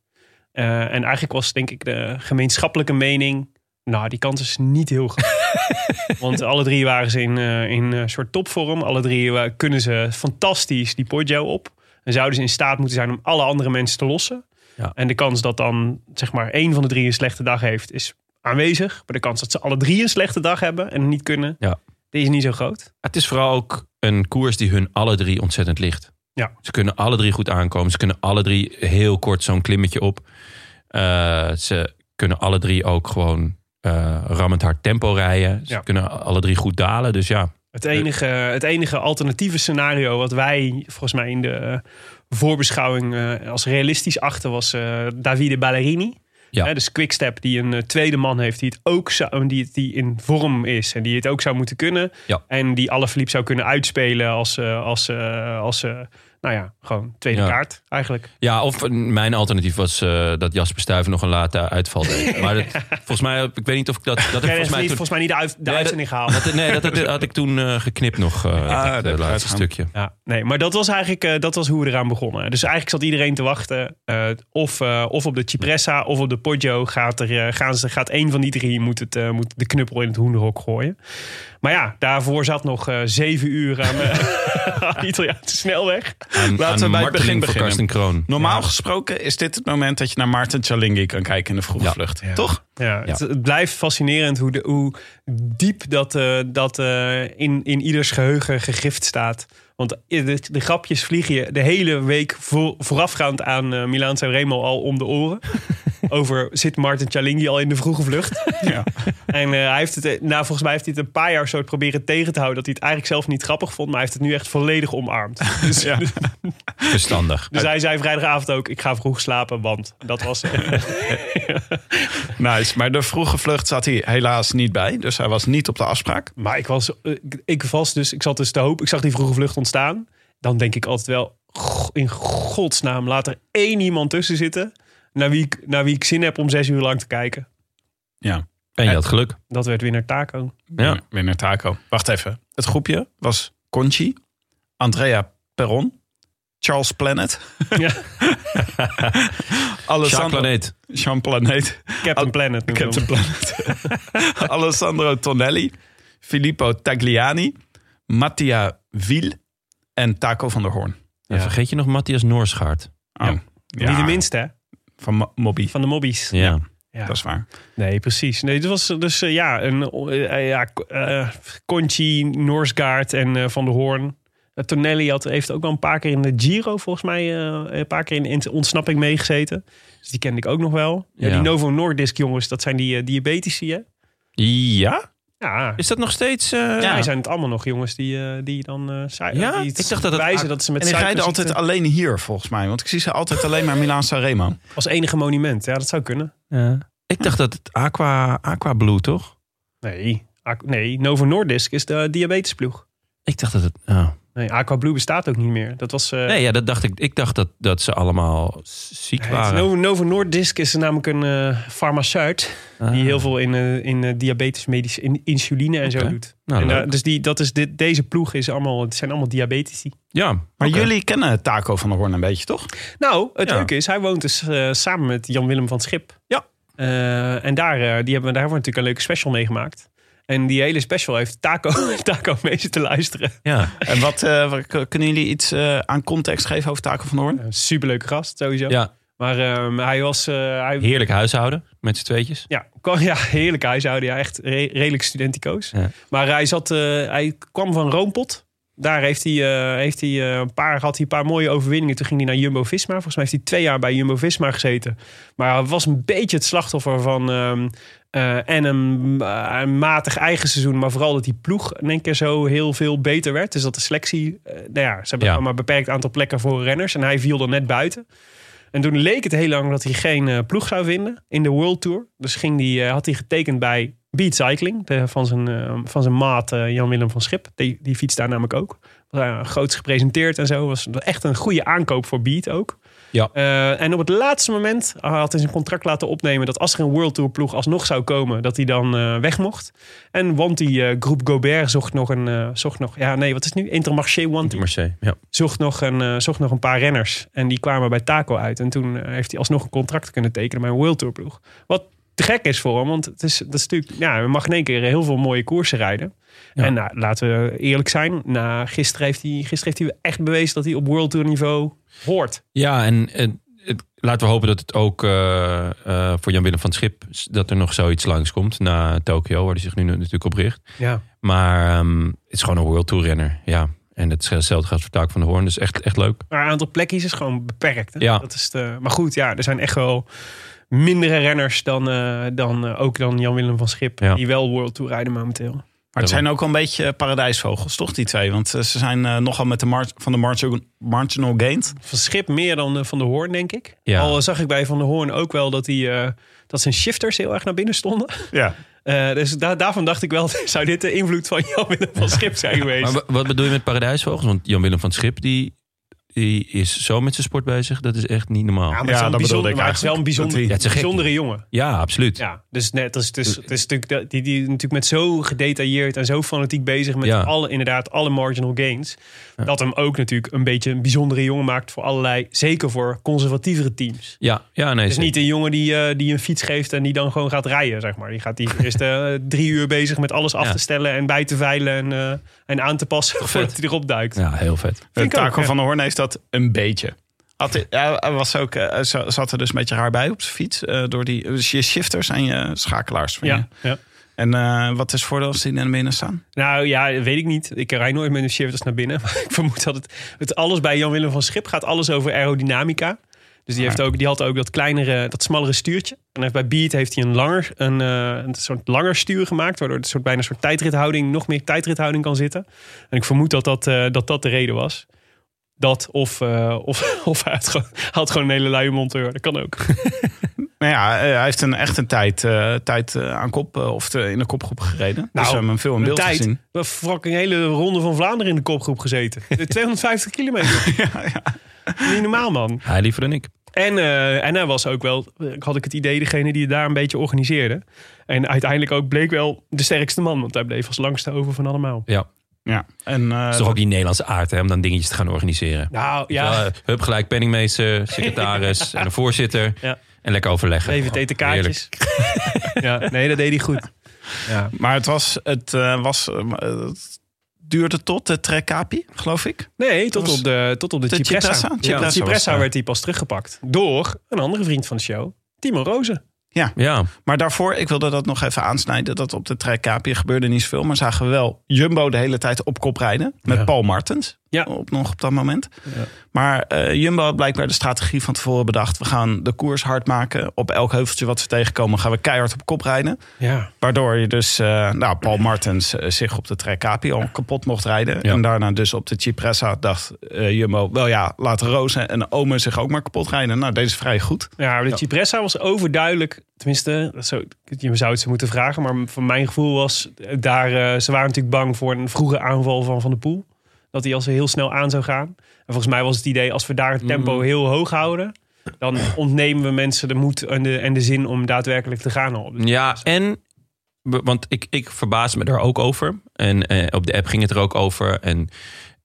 Eh, en eigenlijk was denk ik de gemeenschappelijke mening... Nou, die kans is niet heel groot. Want alle drie waren ze in, eh, in een soort topvorm. Alle drie eh, kunnen ze fantastisch die Poggio op. En zouden ze in staat moeten zijn om alle andere mensen te lossen. Ja. En de kans dat dan zeg maar één van de drie een slechte dag heeft, is aanwezig. Maar de kans dat ze alle drie een slechte dag hebben en niet kunnen, Ja. die is niet zo groot. Het is vooral ook een koers die hun alle drie ontzettend ligt. Ja. Ze kunnen alle drie goed aankomen. Ze kunnen alle drie heel kort zo'n klimmetje op. Eh, ze kunnen alle drie ook gewoon eh rammend hard tempo rijden. Ze Ja. kunnen alle drie goed dalen. Dus ja, Het enige, het enige alternatieve scenario wat wij volgens mij in de voorbeschouwing eh, als realistisch achten was eh, Davide Ballerini. Ja. Hè, dus Quickstep die een tweede man heeft die het ook zou, die, die in vorm is en die het ook zou moeten kunnen. Ja. En die alle verliep zou kunnen uitspelen als, als, als eh, nou ja, gewoon tweede Ja. kaart eigenlijk. Ja, of mijn alternatief was eh, dat Jasper Stuyven nog een late uitval deed. Maar dat, volgens mij, ik weet niet of ik dat... dat heb Nee, volgens volgens, mij niet, toen, volgens mij niet de, uit, de Nee, uitzending gehaald. dat, nee, dat, dat had ik toen eh, geknipt nog, eh Ah, het dat laatste uitgaan. stukje. Ja, nee, maar dat was eigenlijk eh, dat was hoe we eraan begonnen. Dus eigenlijk zat iedereen te wachten. eh, of, eh, of op de Cipressa of op de Poggio gaat, er, eh, gaan ze, gaat één van die drie moet, het, eh, moet de knuppel in het hoenderhok gooien. Maar ja, daarvoor zat nog eh, zeven uur aan, de Italiaanse snelweg. Aan, Laten aan we bij het begin beginnen. Kroon. Normaal gesproken is dit het moment dat je naar Maarten Chalingi kan kijken in de vroege Ja. vlucht. Ja. Toch? Ja, Het, het blijft fascinerend hoe, de, hoe diep dat, eh, dat eh, in, in ieders geheugen gegrift staat. Want de, de grapjes vliegen je de hele week voor, voorafgaand aan eh Milaan Sanremo al om de oren. Over zit Martin Cialinghi al in de vroege vlucht. Ja. En eh, hij heeft het, eh, nou, volgens mij heeft hij het een paar jaar zo proberen tegen te houden. Dat hij het eigenlijk zelf niet grappig vond. Maar hij heeft het nu echt volledig omarmd. Dus, Ja. Verstandig. dus hij zei vrijdagavond ook, ik ga vroeg slapen. Want dat was... Nice. Maar de vroege vlucht zat hij helaas niet bij. Dus hij was niet op de afspraak. Maar ik was, eh, ik, ik was dus, ik zat dus te hopen, ik zag die vroege vlucht ontstaan. Dan denk ik altijd wel, "Goh, in godsnaam, laat er één iemand tussen zitten. Naar wie, ik, naar wie ik zin heb om zes uur lang te kijken. Ja. En je had geluk. Dat werd winnaar Taco. Ja. Winnaar Taco. Wacht even. Het groepje was Conchi, Andrea Perron, Charles Planet, Ja, Alessandro Planeet. Jean Planet, Captain Planet. Captain. Planet, Alessandro Tonelli, Filippo Tagliani, Mattia Wiel en Taco van der Hoorn. En vergeet je nog Matthias Noorsgaard? Oh, Ja. ja, Niet de minste, hè? Van Mo- Mobby, Van de mobbies. Ja. Ja. dat is waar. Nee, precies. Nee, dit was dus eh, ja, een eh, ja, eh, Conchi, Noorsgaard en eh, Van der Hoorn. Uh, Tonelli had, heeft ook wel een paar keer in de Giro, volgens mij, eh, een paar keer in, in de ontsnapping meegezeten. Dus die kende ik ook nog wel. Ja, Ja. Die Novo Nordisk jongens, dat zijn die eh, diabetici, hè? Ja? Ja, Is dat nog steeds... eh, ja. die zijn het allemaal nog jongens die, eh, die dan uh, Ja? Ik dacht dat het- wijzen dat ze met En die rijden altijd alleen hier, volgens mij. Want ik zie ze altijd alleen maar Milaan Sanremo. als enige monument. Ja, dat zou kunnen. Ja. Ik dacht dat het Aqua, Aqua Blue, toch? Nee, Aqu- nee Novo Nordisk is de diabetesploeg. Ik dacht dat het... oh. Nee, Aqua Blue bestaat ook niet meer. Dat was... eh, Nee, ja, dat dacht ik. Ik dacht dat, dat ze allemaal ziek Nee, waren. Novo, Novo Nordisk is namelijk een eh farmaceut Ah. die heel veel in, eh, in diabetes, medische in, insuline en zo doet. Nou, en, dus die, dat is dit, deze ploeg is allemaal, het zijn allemaal diabetici. Ja, Maar jullie kennen Taco van der Hoorn een beetje, toch? Nou, het Ja. leuke is, hij woont dus eh, samen met Jan-Willem van Schip. Ja. Eh, en daar, eh, die hebben, daar hebben we natuurlijk een leuke special mee gemaakt. En die hele special heeft Taco, Taco mee zitten luisteren. Ja. En wat, eh, kunnen jullie iets eh, aan context geven over Taco van der Hoorn? Een superleuke gast, sowieso. ja, Maar ehm, hij was... eh, hij, heerlijk huishouden met z'n tweetjes. Ja, ja heerlijk huishouden. Ja, echt re- redelijk studentico's. Ja. Maar hij, zat, hij kwam van Roompot. Daar heeft hij, heeft hij, een paar, had hij een paar mooie overwinningen. Toen ging hij naar Jumbo-Visma. Volgens mij heeft hij twee jaar bij Jumbo-Visma gezeten. Maar hij was een beetje het slachtoffer van... ehm, eh, en een, eh, een matig eigen seizoen. Maar vooral dat die ploeg in één keer zo heel veel beter werd. Dus dat de selectie... eh, nou ja, ze hebben Ja. maar een beperkt aantal plekken voor renners. En hij viel er net buiten. En toen leek het heel lang dat hij geen ploeg zou vinden in de World Tour. Dus ging die, had hij getekend bij Beat Cycling de, van, zijn, van zijn maat Jan-Willem van Schip. Die, die fiets daar namelijk ook. Was, groots gepresenteerd en zo. Was echt een goede aankoop voor Beat ook. Ja. Eh, en op het laatste moment had hij zijn contract laten opnemen dat als er een World Tour ploeg alsnog zou komen, dat hij dan eh, weg mocht. En want die eh, groep Gobert zocht nog een, zocht nog, ja nee, wat is het nu? Intermarché Want Marseille. Ja. zocht nog, een, zocht nog een paar renners. En die kwamen bij Taco uit. En toen heeft hij alsnog een contract kunnen tekenen bij een World Tour ploeg. Wat te gek is voor hem. Want het is, dat is natuurlijk, ja, we mag in één keer heel veel mooie koersen rijden. Ja. En nou, laten we eerlijk zijn. Na, gisteren, heeft hij, gisteren heeft hij echt bewezen dat hij op World Tour niveau hoort. Ja, en het- laten we hopen dat het ook eh, eh, voor Jan-Willem van het Schip... dat er nog zoiets langskomt na Tokio, waar hij zich nu natuurlijk op richt. Ja. Maar ehm, het is gewoon een World Tour renner. Ja. En hetzelfde gaat voor Taak van de Hoorn. Dus echt, echt leuk. Maar het aantal plekjes is gewoon beperkt. Hè? Ja. Dat is de, maar goed, ja, er zijn echt wel mindere renners dan, eh, dan eh, ook dan Jan-Willem van Schip. Ja. Die wel World Tour rijden momenteel. Maar het zijn ook wel een beetje paradijsvogels, toch, die twee? Want eh, ze zijn eh, nogal met de mar van de marginal, marginal gain. Van Schip meer dan eh, Van de Hoorn, denk ik. Ja. Al zag ik bij Van de Hoorn ook wel dat, die, eh, dat zijn shifters heel erg naar binnen stonden. Ja. Eh, dus daar daarvan dacht ik wel, zou dit de invloed van Jan-Willem van Schip zijn geweest? Maar wa- wat bedoel je met paradijsvogels? Want Jan-Willem van Schip, die, die is zo met zijn sport bezig. Dat is echt niet normaal. Ja, Ja, maar, het is bijzonder, ik maar het is wel een bijzonder, Ja, het is gek. bijzondere jongen. absoluut. Ja, dus net, is, het is, het is natuurlijk dat- die, die natuurlijk met zo gedetailleerd en zo fanatiek bezig met Ja. alle, inderdaad, alle marginal gains. Dat hem ook natuurlijk een beetje een bijzondere jongen maakt voor allerlei, zeker voor conservatievere teams. Ja, ja nee. Het is zeker. niet een jongen die, eh, die een fiets geeft en die dan gewoon gaat rijden, zeg maar. Die gaat die eerst eh, drie uur bezig met alles af Ja. te stellen en bij te veilen en, eh, en aan te passen voordat hij erop duikt. Ja, heel vet. Taco ja. van der Hoorn heeft dat een beetje. Had hij, was ook, eh, hij za- zat er dus een beetje raar bij op zijn fiets. eh, door die, dus je shifters en je schakelaars. Van je. Ja, ja. En wat is het voordeel als die naar binnen staan? Nou ja, weet ik niet. Ik rij nooit met een shifters naar binnen. Maar ik vermoed dat het, het alles bij Jan-Willem van Schip gaat alles over aerodynamica. Dus die, heeft ook, die had ook dat kleinere, dat smallere stuurtje. En heeft bij Beat heeft hij een langer, een, een soort langer stuur gemaakt. Waardoor het soort, bijna een soort tijdrithouding, nog meer tijdrithouding kan zitten. En ik vermoed dat dat, dat, dat de reden was. Dat of, eh, of, of hij had gewoon, hij had gewoon een hele luie monteur. Dat kan ook. Nou ja, eh, hij heeft een, echt een tijd, eh, tijd aan kop of te- in de kopgroep gereden. dus we hebben hem veel in een beeld tijd. gezien. We hebben fucking hele ronde van Vlaanderen in de kopgroep gezeten. De 250 kilometer. Niet normaal, man. Hij liever dan ik. En, eh, en hij was ook wel, had ik het idee, degene die het daar een beetje organiseerde. En uiteindelijk ook bleek wel de sterkste man. Want hij bleef als langste over van allemaal. Ja. Ja, en eh, Dat is toch ook die Nederlandse aard hè, om dan dingetjes te gaan organiseren. Nou Ja. ja, hup, gelijk penningmeester, secretaris en een voorzitter. Ja. En lekker overleggen. even eten kaartjes. ja, nee, dat deed hij goed. Ja. maar het was, het eh, was, eh, het duurde tot de Trekkapi, geloof ik. Nee, tot op de, tot op de, de Cipressa. Cipressa? Ja, de Cipressa eh, werd hij pas teruggepakt. Door een andere vriend van de show, Timo Rozen. Ja, Maar daarvoor, ik wilde dat nog even aansnijden. Dat op de Trekkapi gebeurde niet zoveel. Maar zagen we wel Jumbo de hele tijd op kop rijden. Met Ja. Paul Martens. Ja. Op, nog op dat moment. Ja. Maar eh, Jumbo had blijkbaar de strategie van tevoren bedacht. We gaan de koers hard maken. Op elk heuveltje wat we tegenkomen gaan we keihard op kop rijden. Ja. Waardoor je dus, eh, nou, Paul Martens eh, zich op de Trekkapi al kapot mocht rijden. En daarna dus op de Cipressa dacht Jumbo, wel ja, laten Rozen en Ome zich ook maar kapot rijden. Nou, deze is vrij goed. Ja, de Cipressa was overduidelijk. Tenminste, dat zou, je zou het ze moeten vragen. Maar van mijn gevoel was daar. ze waren natuurlijk bang voor een vroege aanval van Van de Poel. Dat hij als heel snel aan zou gaan. En volgens mij was het idee: als we daar het tempo heel hoog houden. dan ontnemen we mensen de moed en de, en de zin om daadwerkelijk te gaan. al. ja en want ik, ik verbaas me er ook over. En eh, op de app ging het er ook over. En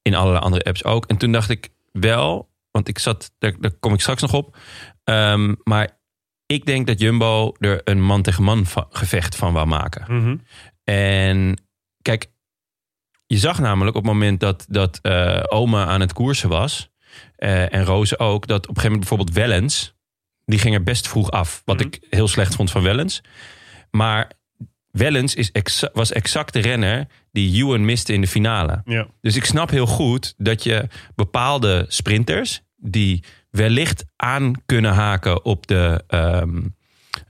in allerlei andere apps ook. En toen dacht ik wel, want ik zat, daar, daar kom ik straks nog op. Ehm, maar ik denk dat Jumbo er een man tegen man va- gevecht van wou maken. Mhm. En kijk, je zag namelijk op het moment dat, dat eh oma aan het koersen was... eh, en Roze ook, dat op een gegeven moment bijvoorbeeld Wellens... die ging er best vroeg af. Wat Mhm. ik heel slecht vond van Wellens. Maar Wellens is exa- was exact de renner die Ewan miste in de finale. Ja. Dus ik snap heel goed dat je bepaalde sprinters... die wellicht aan kunnen haken op de,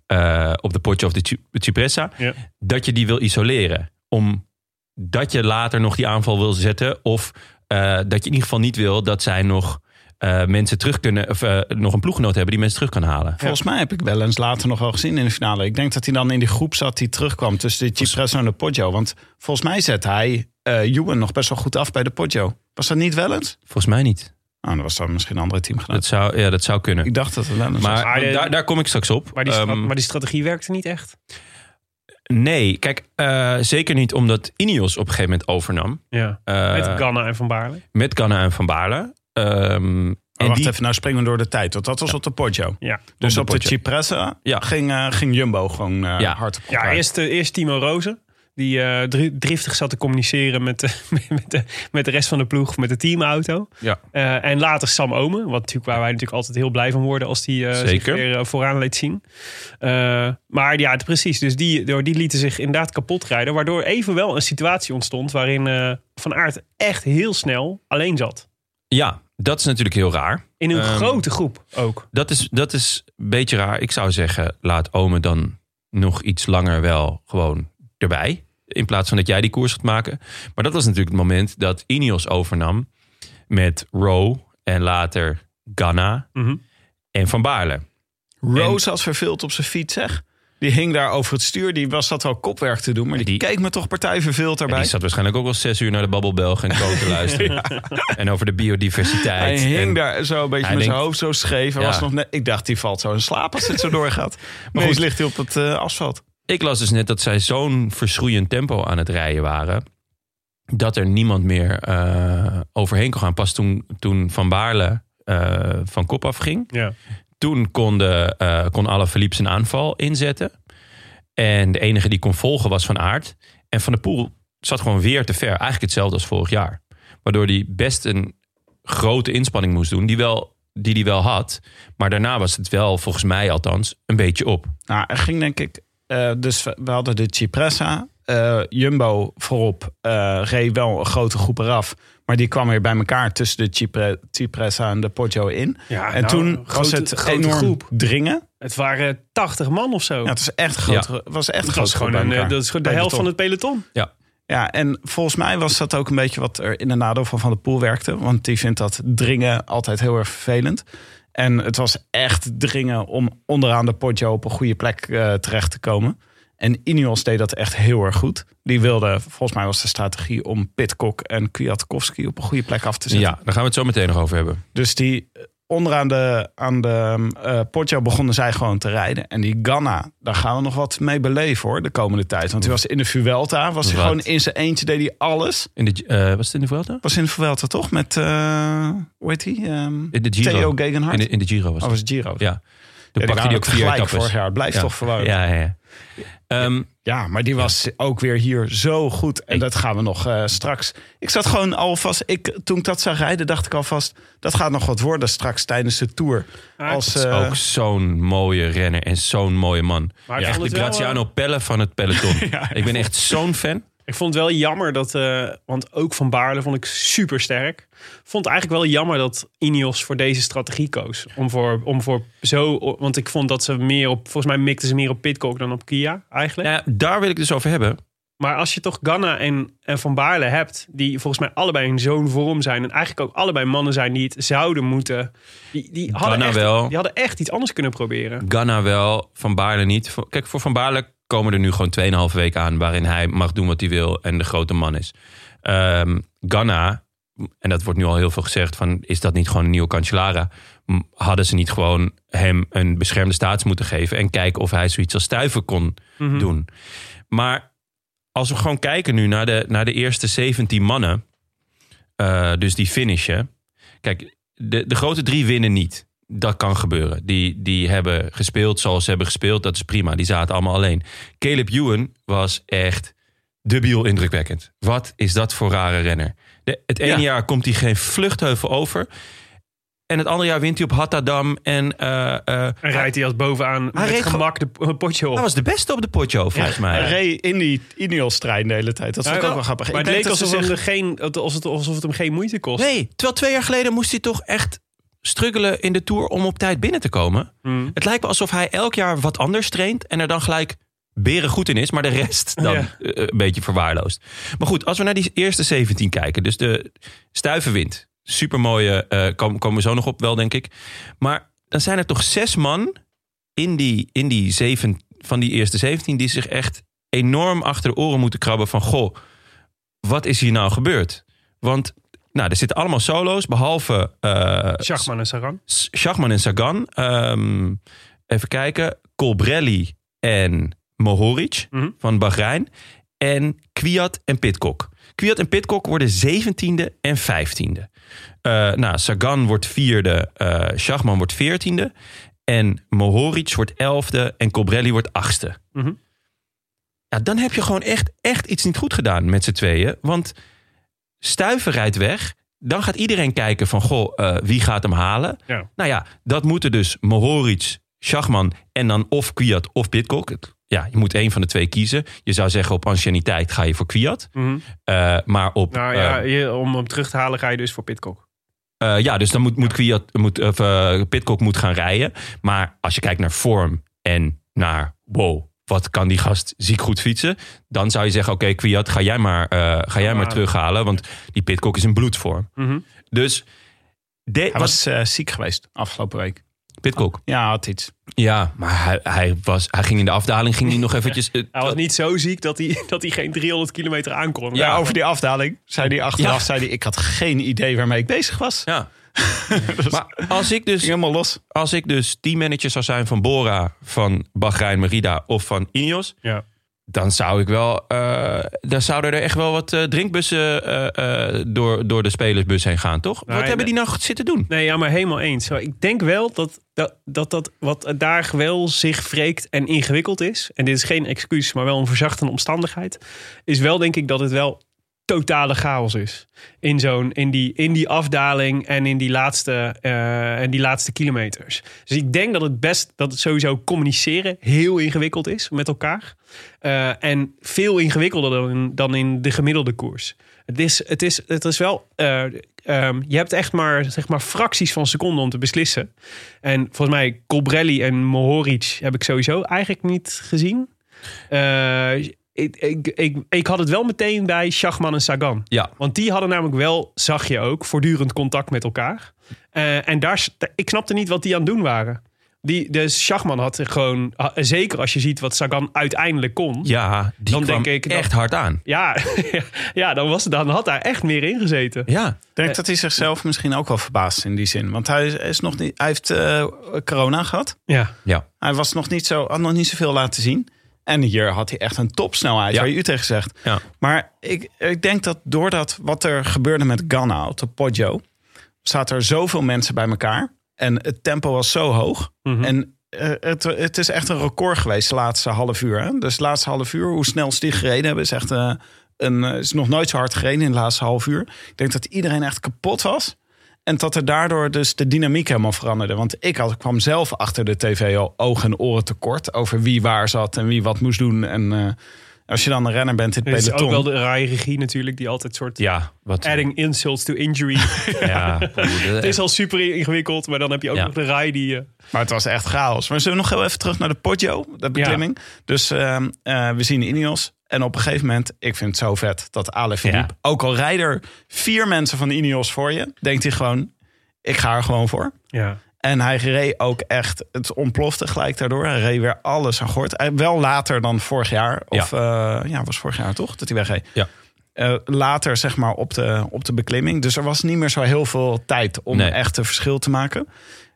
eh, op de potje of de Ci- Cipressa... Ja. dat je die wil isoleren. Omdat je later nog die aanval wil zetten... of eh, dat je in ieder geval niet wil dat zij nog... eh, mensen terug kunnen, of eh, nog een ploeggenoot hebben die mensen terug kan halen. Volgens mij heb ik wel eens later nog wel gezien in de finale. Ik denk dat hij dan in die groep zat die terugkwam tussen de Cipressa en de Poggio. Want volgens mij zet hij eh Ewan nog best wel goed af bij de Poggio. Was dat niet wel eens? Volgens mij niet. Oh, dat was dan misschien een andere team gedaan. Dat zou, ja, dat zou kunnen. Ik dacht dat het wel eens was. Maar daar, daar kom ik straks op. Maar, die Ehm, maar die strategie werkte niet echt. Nee, kijk, eh, zeker niet omdat Ineos op een gegeven moment overnam. Ja. Eh, Met Ganna en Van Baarle. met Ganna en Van Baarle. Ehm, Maar en wacht die- even, nou springen we door de tijd. Want dat was op de Poggio. Ja. Dus de op de. Cipressa Ja. ging, eh, ging Jumbo gewoon eh, Ja. hard op Ja, eerst, eerst Timo Rozen. Die dri- driftig zat te communiceren met de, met, de, met de rest van de ploeg, met de teamauto. Ja. Eh, en later Sam Omen, wat natuurlijk, waar wij natuurlijk altijd heel blij van worden als die eh, zich weer vooraan liet zien. Maar ja, precies. Dus die, door- die lieten zich inderdaad kapot rijden. Waardoor even wel een situatie ontstond waarin Van Aert echt heel snel alleen zat. ja, dat is natuurlijk heel raar. In een Ehm, grote groep ook. Dat is, dat is een beetje raar. Ik zou zeggen, laat Ome dan nog iets langer wel gewoon erbij. In plaats van dat jij die koers gaat maken. Maar dat was natuurlijk het moment dat Ineos overnam. Met Rowe en later Ganna Mhm. en Van Baarle. Rose had verveeld op zijn fiets, zeg. Die hing daar over het stuur. Die was dat wel kopwerk te doen. Maar die, Die- keek me toch partij verveeld daarbij. die zat waarschijnlijk ook wel zes uur naar de Babbelbelg en Co te luisteren. En over de biodiversiteit. Hij hing en, daar zo een beetje Hij met zijn hoofd zo scheef. Hij Ja. was nog net, ik dacht, die valt zo in slaap als het zo doorgaat. Maar goed. goed, ligt hij op het eh, asfalt. Ik las dus net dat zij zo'n verschroeiend tempo aan het rijden waren. Dat er niemand meer eh, overheen kon gaan. Pas toen, toen Van Baarle eh, van kop afging. Ja. Toen kon, de, eh kon Alaphilippe zijn aanval inzetten. En de enige die kon volgen was Van Aert. En Van der Poel zat gewoon weer te ver. Eigenlijk hetzelfde als vorig jaar. Waardoor hij best een grote inspanning moest doen. Die wel, die hij wel had. Maar daarna was het wel, volgens mij althans, een beetje op. Nou, er ging denk ik... eh, dus we, hadden de Cipressa. eh, Jumbo voorop eh, reed wel een grote groep eraf. Maar die kwam weer bij elkaar tussen de Cipre, Cipressa en de Poggio in. Ja, en nou, toen was het grote enorm groep. dringen. Het waren 80 man of zo. Ja, het was echt grote, was echt dat, grote was groep gewoon bij een, eh, dat is gewoon de helft van het peloton. Ja, en volgens mij was dat ook een beetje wat er in de nadeel van Van der Poel werkte. Want die vindt dat dringen altijd heel erg vervelend. En het was echt dringen om onderaan de Poggio op een goede plek eh, terecht te komen. En Ineos deed dat echt heel erg goed. Die wilde, volgens mij was de strategie om Pitcock en Kwiatkowski op een goede plek af te zetten. Ja, daar gaan we het zo meteen nog over hebben. Dus die, onderaan de, aan de Poggio begonnen zij gewoon te rijden. En die Ganna, daar gaan we nog wat mee beleven hoor, de komende tijd. Want hij was in de Vuelta, was hij gewoon in zijn eentje, deed hij alles. In de, eh, was het in de Vuelta? Was in de Vuelta toch? Met, eh hoe heet hij? Ehm, In de Giro. Theo Gegenhardt? In de, in de Giro was Oh, het. was Giro? Ja. Die Dan pakte hij waren ook vier etappes. vorig jaar. Het blijft ja. toch verwarrend. Ja, ja, ja. Ehm, Ja, maar die was ook weer hier zo goed. En dat gaan we nog eh, straks. Ik zat gewoon alvast. Ik, toen ik dat zag rijden, dacht ik alvast. Dat gaat nog wat worden straks tijdens de tour. Als, het is eh, ook zo'n mooie renner en zo'n mooie man. Maar Echt de wel, Graziano Pelle van het peloton. ik ben echt zo'n fan. Ik vond het wel jammer dat, eh, want ook Van Baarle vond ik super sterk. Vond eigenlijk wel jammer dat Ineos voor deze strategie koos. Om voor, om voor zo, want ik vond dat ze meer op, volgens mij mikten ze meer op Pitcock dan op Kia eigenlijk. Nou, ja, daar wil ik dus over hebben. Maar als je toch Ganna en, en Van Baarle hebt, die volgens mij allebei in zo'n vorm zijn. En eigenlijk ook allebei mannen zijn die het zouden moeten. Die, die, hadden, Ganna echt, wel. die hadden echt iets anders kunnen proberen. Ganna wel, Van Baarle niet. Kijk, voor Van Baarle komen er nu gewoon 2,5 weken aan... waarin hij mag doen wat hij wil en de grote man is. Ehm Ganna, en dat wordt nu al heel veel gezegd... van is dat niet gewoon een nieuwe Cancellara? Hadden ze niet gewoon hem een beschermde staats moeten geven... en kijken of hij zoiets als stuiven kon doen. Maar als we gewoon kijken nu naar de, naar de eerste 17 mannen... eh, dus die finishen... Kijk, de, de grote drie winnen niet. Dat kan gebeuren. Die, die hebben gespeeld zoals ze hebben gespeeld. Dat is prima. Die zaten allemaal alleen. Caleb Ewan was echt dubiel indrukwekkend. Wat is dat voor rare renner? De, het ene Ja. jaar komt hij geen vluchtheuvel over. En het andere jaar wint hij op Hattadam. En eh, eh, En rijdt hij als bovenaan Hij met reed gemak de potje op. hij was de beste op de potje, volgens mij. Hij reed in die Ineos-trein de hele tijd. Dat vond ik Ja, ook wel grappig. Maar Ik het leek alsof, zich- er geen, alsof, het, alsof het hem geen moeite kost. Nee, terwijl twee jaar geleden moest hij toch echt struggelen in de Tour om op tijd binnen te komen. Hmm. Het lijkt me alsof hij elk jaar wat anders traint en er dan gelijk beren goed in is, maar de rest dan Ja. eh, een beetje verwaarloost. Maar goed, als we naar die eerste 17 kijken, dus de stuivenwind, supermooie, eh komen, komen we zo nog op wel, denk ik. Maar dan zijn er toch zes man in die, in die zeven, van die eerste 17 die zich echt enorm achter de oren moeten krabben van goh, wat is hier nou gebeurd? Want nou, er zitten allemaal solo's, behalve eh, Schachman en Sagan. Schachman en Sagan. Ehm, even kijken. Colbrelli en Mohoric Mhm. van Bahrein. En Kwiat en Pitcock. Kwiat en Pitcock worden 17e en 15e. Eh, nou, Sagan wordt vierde. eh Schachman wordt 14e. En Mohoric wordt 11e. En Colbrelli wordt 8e. Mhm. Ja, dan heb je gewoon echt, echt iets niet goed gedaan met z'n tweeën. Want Stuiven rijdt weg. Dan gaat iedereen kijken van, goh, eh, wie gaat hem halen? Ja. Nou ja, dat moeten dus Mohoric, Schachman en dan of Kwiat of Pitcock. Ja, je moet één van de twee kiezen. Je zou zeggen op anciëniteit ga je voor Kwiat. Mhm. Eh, maar op... Nou eh, ja, je- om hem terug te halen ga je dus voor Pitcock. eh, ja, dus dan moet, moet Kwiat, moet, of, eh, Pitcock moet gaan rijden. Maar als je kijkt naar vorm en naar, wow, wat kan die gast ziek goed fietsen? Dan zou je zeggen, oké, Kwiat, ga jij maar, eh, ga jij maar terughalen. Want die Pitcock is in bloedvorm. Mhm. Dus de, Hij was eh, ziek geweest afgelopen week. Pitcock. Ja, had iets. Ja, maar hij, hij, was, hij ging in de afdaling ging hij nog eventjes... eh, Hij was niet zo ziek dat hij, dat hij geen 300 kilometer aankon. Ja, over die afdaling zei hij achteraf, Ja. zei hij, ik had geen idee waarmee ik bezig was. Ja. maar als ik dus helemaal los. als ik dus teammanager zou zijn van Bora, van Bahrein Merida of van Ineos, Ja. dan zou ik wel, eh, dan zouden er echt wel wat eh, drinkbussen eh, eh, door, door de spelersbus heen gaan, toch? Nee, wat hebben die nou zitten doen? Nee, ja, maar helemaal eens. Ik denk wel dat dat, dat, dat wat daar wel zich wreekt en ingewikkeld is... en dit is geen excuus, maar wel een verzachtende omstandigheid... is wel denk ik dat het wel totale chaos is. In, zo'n, in, die, in die afdaling en in die, laatste, eh, en die laatste kilometers. Dus ik denk dat het best, dat het sowieso communiceren heel ingewikkeld is met elkaar. Eh, en veel ingewikkelder dan dan in de gemiddelde koers. Het is, het is, het is wel. eh, ehm, je hebt echt maar, zeg maar fracties van seconden om te beslissen. En volgens mij Colbrelli en Mohoric heb ik sowieso eigenlijk niet gezien. Ik, ik, ik, ik had het wel meteen bij Schachman en Sagan. Ja, Want die hadden namelijk wel, zag je ook, voortdurend contact met elkaar. Eh, en daar, ik snapte niet wat die aan het doen waren. Die, de Schachman had er gewoon, zeker als je ziet wat Sagan uiteindelijk kon. Ja, die Dan kwam denk ik dat- echt hard aan. Ja, ja dan, was, dan had hij echt meer ingezeten. Ja, Ik denk dat hij zichzelf misschien ook wel verbaast in die zin. Want hij, is, is nog niet, hij heeft eh, corona gehad. Ja, ja. Hij was nog niet zo, had nog niet zoveel laten zien. En hier had hij echt een topsnelheid, Ja. waar je u tegen zegt. Ja. Maar ik, ik denk dat doordat wat er gebeurde met Ganna op de Poggio... zaten er zoveel mensen bij elkaar. En het tempo was zo hoog. Mhm. En eh, het, het is echt een record geweest de laatste half uur. Hè? Dus de laatste half uur, hoe snel ze die gereden hebben... is echt eh, een, eh, is nog nooit zo hard gereden in de laatste half uur. Ik denk dat iedereen echt kapot was. En dat er daardoor dus de dynamiek helemaal veranderde. Want ik had, kwam zelf achter de tv al ogen en oren tekort... over wie waar zat en wie wat moest doen. En eh, als je dan een renner bent in het het is peloton... ook wel de rijregie natuurlijk, die altijd soort ja wat, adding insults to injury. ja, het is al super ingewikkeld, maar dan heb je ook Ja. nog de rij die... eh, Maar het was echt chaos. Maar zullen we nog heel even terug naar de Poggio, de beklimming. Dus ehm, eh, we zien de Ineos. En op een gegeven moment, ik vind het zo vet dat Ale Philippe... ook al rijden er vier mensen van de Ineos voor je... denkt hij gewoon, ik ga er gewoon voor. ja. En hij reed ook echt, het ontplofte gelijk daardoor. Hij reed weer alles aan gort. Hij- Wel later dan vorig jaar. Of ja, ja was vorig jaar toch, dat hij wegreed. Ja. Eh, later zeg maar op de, op de beklimming. Dus er was niet meer zo heel veel tijd om Nee. echt een verschil te maken.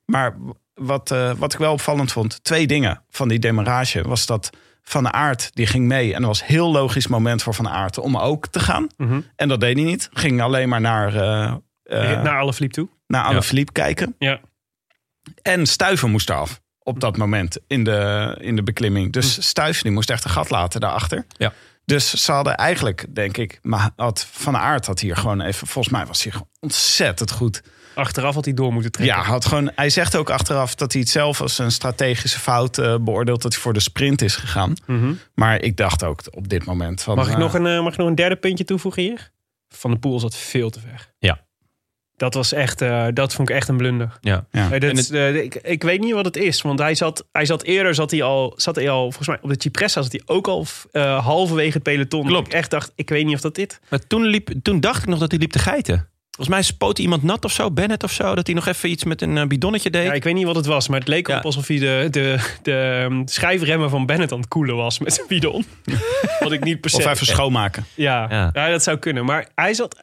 Maar wat, eh, wat ik wel opvallend vond, twee dingen van die demarrage... was dat Van de Aert, die ging mee. En dat was een heel logisch moment voor Van Aert om ook te gaan. Mhm. En dat deed hij niet. Ging alleen maar naar, eh eh, Naar alle fliep toe. naar Ja. Alaphilippe kijken. Ja. En Stuiven moest eraf op dat moment in de, in de beklimming. Dus Stuiven die moest echt een gat laten daarachter. Ja. Dus ze hadden eigenlijk, denk ik, maar had Van Aert had hier gewoon even, volgens mij was hij ontzettend goed. Achteraf had hij door moeten trekken. Ja, had gewoon, hij zegt ook achteraf dat hij het zelf als een strategische fout eh, beoordeelt dat hij voor de sprint is gegaan. Mhm. Maar ik dacht ook op dit moment van. Mag, ik eh, nog een, eh, mag ik nog een derde puntje toevoegen hier? Van de Poel zat veel te ver. Ja. Dat was echt, eh, dat vond ik echt een blunder. ja. Ja. Dat eh, ik, ik weet niet wat het is, want hij zat, hij zat eerder, zat hij al, zat hij al, volgens mij op de Cipressa zat hij ook al eh, halverwege het peloton. Klopt. Ik echt dacht, ik weet niet of dat dit. Maar toen, liep, toen dacht ik nog dat hij liep te geiten. Volgens mij spoot iemand nat of zo, Bennett of zo. Dat hij nog even iets met een eh, bidonnetje deed. Ja, ik weet niet wat het was, maar het leek Ja. erop alsof hij de, de, de ehm, schijfremmen van Bennett aan het koelen was met zijn bidon. wat ik niet per se. Of even schoonmaken. Ja, Ja. ja. dat zou kunnen. Maar hij zat.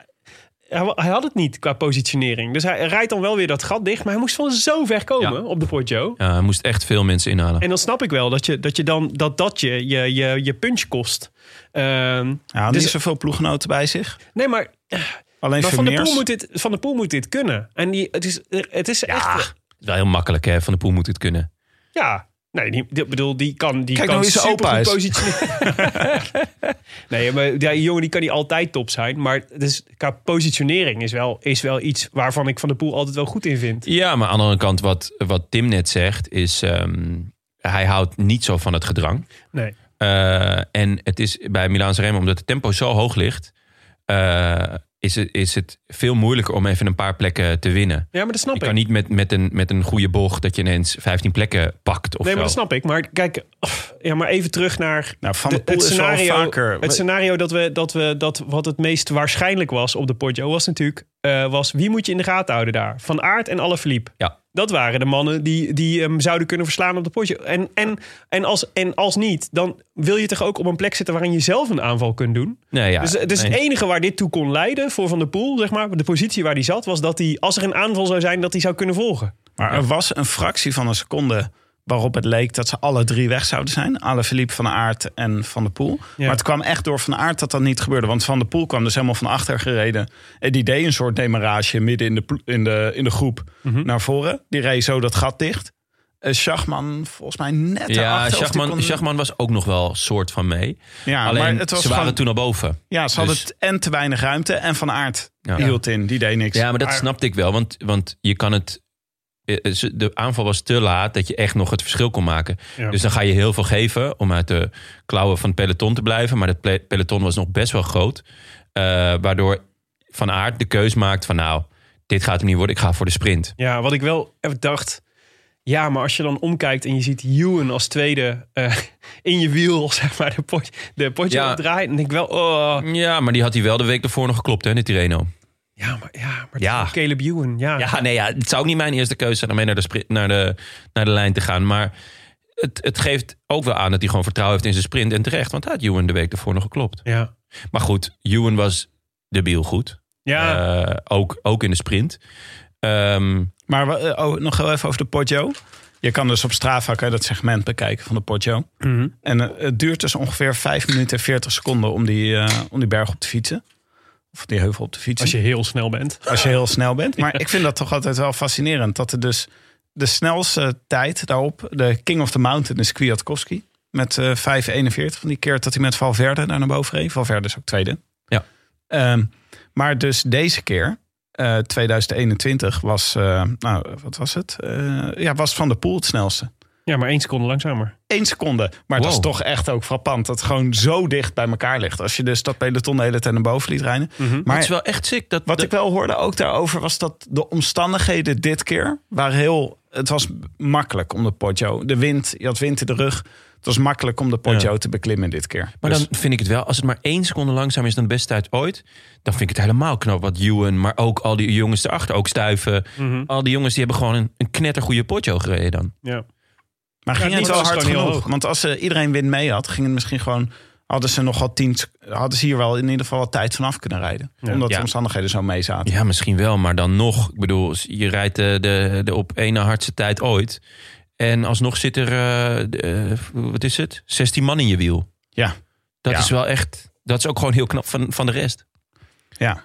Hij had het niet qua positionering. Dus hij rijdt dan wel weer dat gat dicht. Maar hij moest van zo ver komen Ja. op de Poggio. Ja, hij moest echt veel mensen inhalen. En dan snap ik wel dat je, dat je dan dat, dat je, je, je, je punch kost. Ehm, Ja, Dus- niet zoveel ploeggenoten bij zich. nee, maar, Alleen maar van, de Vermeers. Poel moet dit, van de Poel moet dit kunnen. En die, het is, het is echt. Ja, wel heel makkelijk hè. Van de Poel moet het kunnen. Ja. Nee, die, die- bedoel, die kan, die Kijk kan nou super opa goed positioneren. nee, maar die jongen die kan niet altijd top zijn. Maar dus, qua positionering is wel, is wel iets waarvan ik Van de Poel altijd wel goed in vind. Ja, maar aan de andere kant, wat, wat Tim net zegt, is... ehm, hij houdt niet zo van het gedrang. Nee. Eh, en het is bij Milaan Remo, omdat het tempo zo hoog ligt... eh, is, het, is het veel moeilijker om even een paar plekken te winnen. Ja, maar dat snap Je ik. kan niet met, met, een, met een goede bocht dat je ineens 15 plekken pakt. Of nee, zo. maar dat snap ik. Maar kijk, ja, maar even terug naar Nou, Van de, het scenario. vaker... Het scenario dat we, dat we dat wat het meest waarschijnlijk was op de Poggio was natuurlijk eh, was wie moet je in de gaten houden daar? Van Aert en Alaphilippe. Ja. Dat waren de mannen die, die hem zouden kunnen verslaan op de Poggio. En, en, en, als, en als niet, dan wil je toch ook op een plek zitten waarin je zelf een aanval kunt doen. Nee, ja, dus het is nee. het enige waar dit toe kon leiden voor Van der Poel, zeg maar, de positie waar hij zat, was dat hij, als er een aanval zou zijn, dat hij zou kunnen volgen. Maar er was een fractie van een seconde waarop het leek dat ze alle drie weg zouden zijn. Alle Philippe van der Aert en Van der Poel. Maar het kwam echt door Van der Aert dat dat niet gebeurde. Want Van der Poel kwam dus helemaal van achter gereden. En die deed een soort demarrage midden in de, in de, in de groep Mhm. naar voren. Die reed zo dat gat dicht. Uh, Schachman volgens mij net Ja, Schachman, kon- Schachman was ook nog wel soort van mee. Ja, Alleen, maar het was ze waren gewoon- toen al boven. Ja, ze hadden Dus- het en te weinig ruimte. En Van Aert Ja. hield in. Die deed niks. Ja, maar dat Maar- snapte ik wel. Want, want je kan het... eh, ze- De aanval was te laat dat je echt nog het verschil kon maken. Ja. Dus dan ga je heel veel geven om uit de klauwen van het peloton te blijven. Maar het peloton was nog best wel groot. Eh, waardoor Van Aert de keus maakt van nou, dit gaat hem niet worden. Ik ga voor de sprint. Ja, wat ik wel even dacht. Ja, maar als je dan omkijkt en je ziet Ewan als tweede eh, in je wiel, zeg maar, de, pot, de potje Ja. draaien. Dan denk ik wel, oh, Ja, maar die had hij wel de week ervoor nog geklopt hè, de Tirreno. Ja, maar, ja, maar Ja. Caleb Ewan, ja. Ja, nee, ja, het zou ook niet mijn eerste keuze zijn om mee naar de, sprint, naar de, naar de lijn te gaan. Maar het, het geeft ook wel aan dat hij gewoon vertrouwen heeft in zijn sprint. En terecht, want hij had Ewan de week ervoor nog geklopt. Ja. Maar goed, Ewan was debiel goed. Ja, Eh, ook, ook in de sprint. Ehm, Maar we- eh, oh, nog heel even over de Poggio. Je kan dus op Strava kan je dat segment bekijken van de Poggio. Mhm. En eh, het duurt dus ongeveer 5 minuten en 40 seconden om die, om die berg op te fietsen. Of die heuvel op te fietsen. als je heel snel bent. als je heel snel bent. Maar ik vind dat toch altijd wel fascinerend. Dat er dus de snelste tijd daarop, de King of the Mountain, is Kwiatkowski. Met eh 5,41. Die keer dat hij met Valverde daar naar boven reed. Valverde is ook tweede. Ja. Ehm, maar dus deze keer, eh 2021, was, eh, nou wat was het? Eh, ja, was Van der Poel het snelste. Ja, maar één seconde langzamer. 1 seconde. Maar dat is toch echt ook frappant. Dat het gewoon zo dicht bij elkaar ligt. Als je dus dat peloton de hele tijd naar boven liet rijden. maar Maar het is wel echt sick. Dat, wat ik wel hoorde ook daarover was dat de omstandigheden dit keer waren heel. Het was makkelijk om de Poggio. De wind, je had wind in de rug. Het was makkelijk om de Poggio Ja. te beklimmen dit keer. Maar Dus- dan vind ik het wel, als het maar één seconde langzamer is dan de beste tijd ooit, dan vind ik het helemaal knap wat Ewan, maar ook al die jongens erachter, ook Stuiven. Mhm. Al die jongens die hebben gewoon een, een knettergoede potjo gereden dan. Ja. Maar ging Ja, het wel hard genoeg? hoog. Want als ze iedereen wind mee had, ging het misschien gewoon. Hadden ze nogal tien. Hadden ze hier wel in ieder geval wat tijd vanaf kunnen rijden. Ja. Omdat Ja. de omstandigheden zo mee zaten. Ja, misschien wel, maar dan nog. Ik bedoel, je rijdt de, de, de op één na hardste tijd ooit. En alsnog zit er, eh, de, eh, wat is het? 16 man in je wiel. Ja. Dat Ja. is wel echt, dat is ook gewoon heel knap van, van de rest. ja.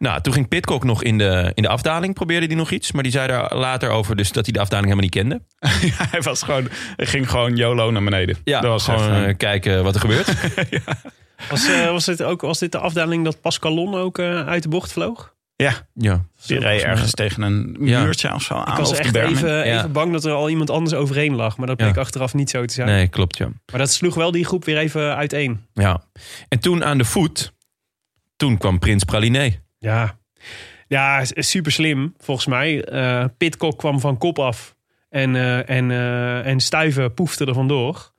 Nou, toen ging Pitcock nog in de, in de afdaling, probeerde hij nog iets. Maar die zei daar later over dus dat hij de afdaling helemaal niet kende. Ja, hij was gewoon. Ging gewoon YOLO naar beneden. Ja, dat was gewoon eh, kijken wat er gebeurt. Was, eh, was, dit ook, was dit de afdaling dat Pascalon ook eh, uit de bocht vloog? ja, ja. die reed ergens tegen een Ja. muurtje of zo aan. Ik was echt even, Ja. even bang dat er al iemand anders overheen lag. Maar dat bleek Ja. achteraf niet zo te zijn. Nee, klopt ja. Maar dat sloeg wel die groep weer even uiteen. ja. En toen aan de voet, toen kwam Prins Praliné. Ja, ja super slim volgens mij. Eh Pitcock kwam van kop af. En, eh, en, eh, en Stuyven poefde er vandoor.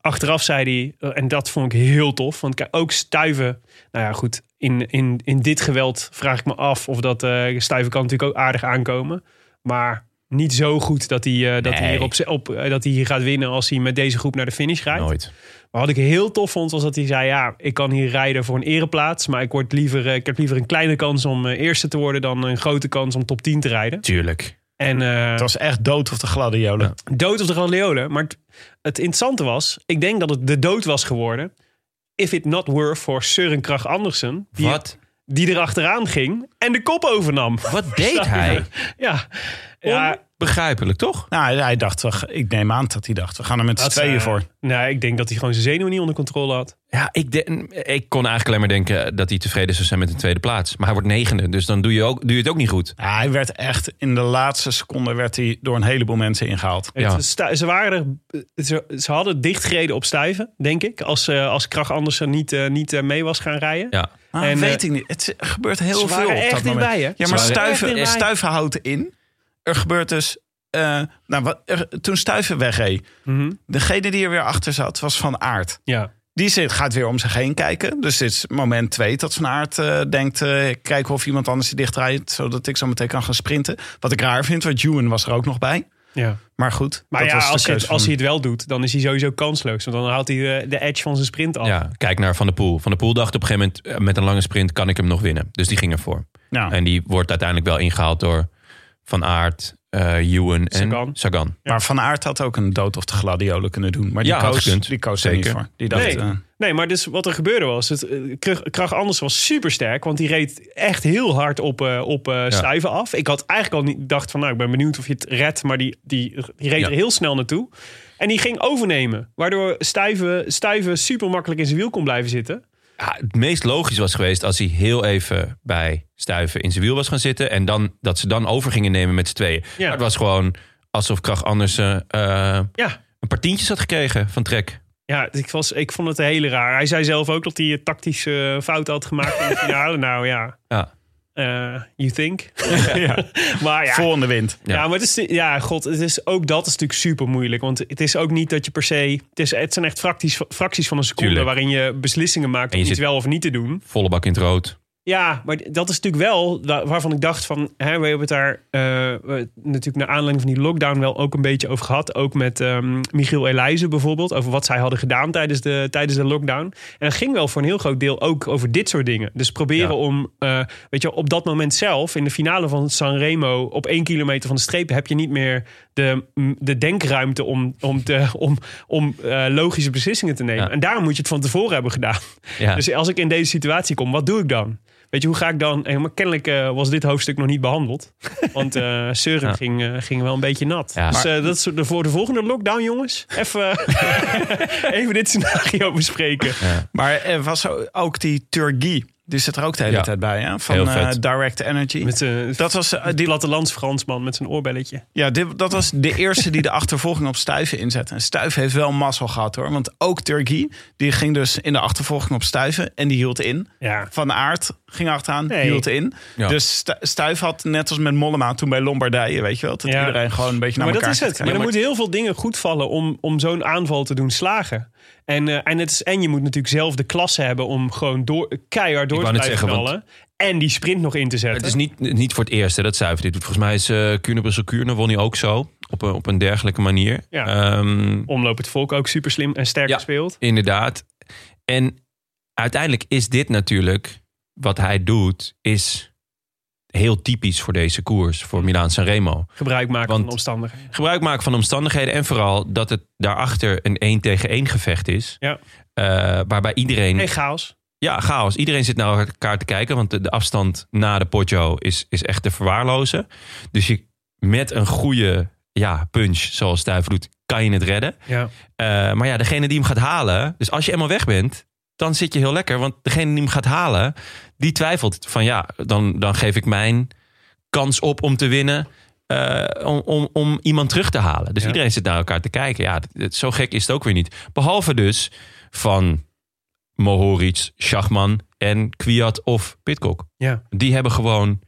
Achteraf zei hij, en dat vond ik heel tof. Want ook Stuyven, nou ja goed, in, in, in dit geweld vraag ik me af of dat uh, Stuyven kan natuurlijk ook aardig aankomen. Maar niet zo goed dat hij, eh, dat, hij hier op, op, eh, dat hij hier gaat winnen als hij met deze groep naar de finish rijdt. Nooit. Maar wat ik heel tof vond, was dat hij zei: Ja, ik kan hier rijden voor een ereplaats. Maar ik, word liever, eh, ik heb liever een kleine kans om eerste te worden dan een grote kans om top 10 te rijden. Tuurlijk. En eh, Het was echt dood of de gladiolen. dood of de Gladiolen. Maar het, het interessante was: ik denk dat het de dood was geworden. If it not were for Søren Krach Andersen. Die, Wat, die er achteraan ging en de kop overnam. wat deed hij? Ja, ja Onbegrijpelijk, toch? Nou, hij dacht, we- ik neem aan dat hij dacht, we gaan er met z'n tweeën eh, voor. Nee, ik denk dat hij gewoon zijn zenuwen niet onder controle had. Ja, ik, de- ik kon eigenlijk alleen maar denken dat hij tevreden zou zijn met een tweede plaats. Maar hij wordt negende, dus dan doe je, ook, doe je het ook niet goed. Ja, hij werd echt, in de laatste seconde werd hij door een heleboel mensen ingehaald. Ja. Ze, waren er, ze, ze hadden dichtgereden op Stuyven, denk ik. Als, eh als Krach Andersen niet, eh, niet eh, mee was gaan rijden. Ja. Ah, En, weet eh, ik niet. Het gebeurt heel ze veel waren op echt dat moment. dichtbij, hè? Ja, maar stuiven, stuiven houdt in. Er gebeurt dus... eh, nou, wat, er- toen Stuiven wegreed, Mhm. degene die er weer achter zat, was Van Aert. Ja. Die zit, gaat weer om zich heen kijken. Dus dit is moment twee dat Van Aert eh, denkt... eh kijken of iemand anders die dicht rijdt... zodat ik zo meteen kan gaan sprinten. Wat ik raar vind, want Ewan was er ook nog bij. ja. Maar goed, Maar dat ja, als, het, als hij het wel doet, dan is hij sowieso kansloos. Want dan haalt hij de, de edge van zijn sprint af. ja, kijk naar Van der Poel. Van der Poel dacht op een gegeven moment, met een lange sprint kan ik hem nog winnen. Dus die ging ervoor. Ja. En die wordt uiteindelijk wel ingehaald door Van Aert, eh Ewan en Sagan. Sagan. Maar Van Aert had ook een dood of de gladiolen kunnen doen. Maar die Ja, koos, die koos er niet Zeker. voor. Die dacht, Nee. eh, Nee, maar dus wat er gebeurde was... Het, eh, Krach, Anders was super sterk. Want die reed echt heel hard op, eh op eh af. Ik had eigenlijk al niet dacht van... Nou, ik ben benieuwd of je het redt. Maar die, die, die reed Ja. er heel snel naartoe. En die ging overnemen. Waardoor Stuyven, Stuyven super makkelijk in zijn wiel kon blijven zitten. Het meest logisch was geweest als hij heel even bij Stuiven in zijn wiel was gaan zitten. En dan, dat ze dan over gingen nemen met z'n tweeën. Ja. Maar het was gewoon alsof Krach Andersen eh, Ja, een paar tientjes had gekregen van Trek. Ja, ik, was, ik vond het heel raar. Hij zei zelf ook dat hij tactische fouten had gemaakt in de finale. Nou ja, Ja. Eh, you think. ja. Maar ja, volgende wind. ja. maar het is, ja, god, het is, ook dat is natuurlijk super moeilijk. Want het is ook niet dat je per se... Het, is, het zijn echt fracties, fracties van een seconde... Tuurlijk. waarin je beslissingen maakt om iets wel of niet te doen. Volle bak in het rood. Ja, maar dat is natuurlijk wel wa- waarvan ik dacht van... Hè, we hebben het daar eh, natuurlijk naar aanleiding van die lockdown wel ook een beetje over gehad. Ook met ehm, Michiel Elijzen bijvoorbeeld. Over wat zij hadden gedaan tijdens de, tijdens de lockdown. En dat ging wel voor een heel groot deel ook over dit soort dingen. Dus proberen Ja. om, eh, weet je, op dat moment zelf... in de finale van Sanremo op één kilometer van de streep... heb je niet meer de, de denkruimte om, om, te, om, om eh, logische beslissingen te nemen. Ja. En daarom moet je het van tevoren hebben gedaan. Ja. Dus als ik in deze situatie kom, wat doe ik dan? Weet je, hoe ga ik dan... eh, Maar kennelijk eh, was dit hoofdstuk nog niet behandeld. Want eh Søren Ja. ging, eh, ging wel een beetje nat. Ja. dus eh, dat is de, voor de volgende lockdown, jongens. Even, even dit scenario bespreken. Maar er was ook die Turgi. Die zit er ook de hele Ja. tijd bij, hè? Van Heel eh, vet. Direct Energy. Met zijn Dat was, eh, die plattelands Fransman met zijn oorbelletje. ja, dit, dat was de eerste die de achtervolging op Stuiven inzette. En Stuiven heeft wel mazzel gehad hoor. Want ook Turgi, die ging dus in de achtervolging op Stuiven. En die hield in. Ja. Van Aert ging achteraan, Nee. hield in. Ja. Dus Stu- Stuif had net als met Mollema toen bij Lombardije, weet je wel. Dat Ja. iedereen gewoon een beetje naar Maar dat elkaar is het. zit te Maar er moeten heel veel dingen goed vallen om, om zo'n aanval te doen slagen. En, eh, en, het is, en je moet natuurlijk zelf de klasse hebben om gewoon door, keihard door te blijven zeggen, knallen. En die sprint nog in te zetten. Het is niet, niet voor het eerst hè, dat Zuiver dit doet. Volgens mij is uh, Kuurne Brussel Kuurne won hij ook zo. Op een, op een dergelijke manier. Ja. Ehm, Omloop het volk ook super slim en sterk Ja. gespeeld. inderdaad. En uiteindelijk is dit natuurlijk... Wat hij doet, is heel typisch voor deze koers. Voor Milaan Sanremo. Gebruik maken Want- van de omstandigheden. Gebruik maken van de omstandigheden. En vooral dat het daarachter een 1 tegen 1 gevecht is. Ja. Eh, waarbij iedereen... En chaos. Ja, chaos. Iedereen zit naar elkaar te kijken. Want de, de afstand na de Poggio is, is echt te verwaarlozen. Dus je, met een goede ja, punch, zoals doet, kan je het redden. Ja. Eh, maar ja, degene die hem gaat halen... Dus als je eenmaal weg bent, dan zit je heel lekker. Want degene die hem gaat halen, die twijfelt van... Ja, dan, dan geef ik mijn kans op om te winnen... eh, om, om, om iemand terug te halen. Dus Ja. iedereen zit naar elkaar te kijken. Ja, zo gek is het ook weer niet. Behalve dus van Mohoric, Schachman en Kwiat of Pitcock. Ja. Die hebben gewoon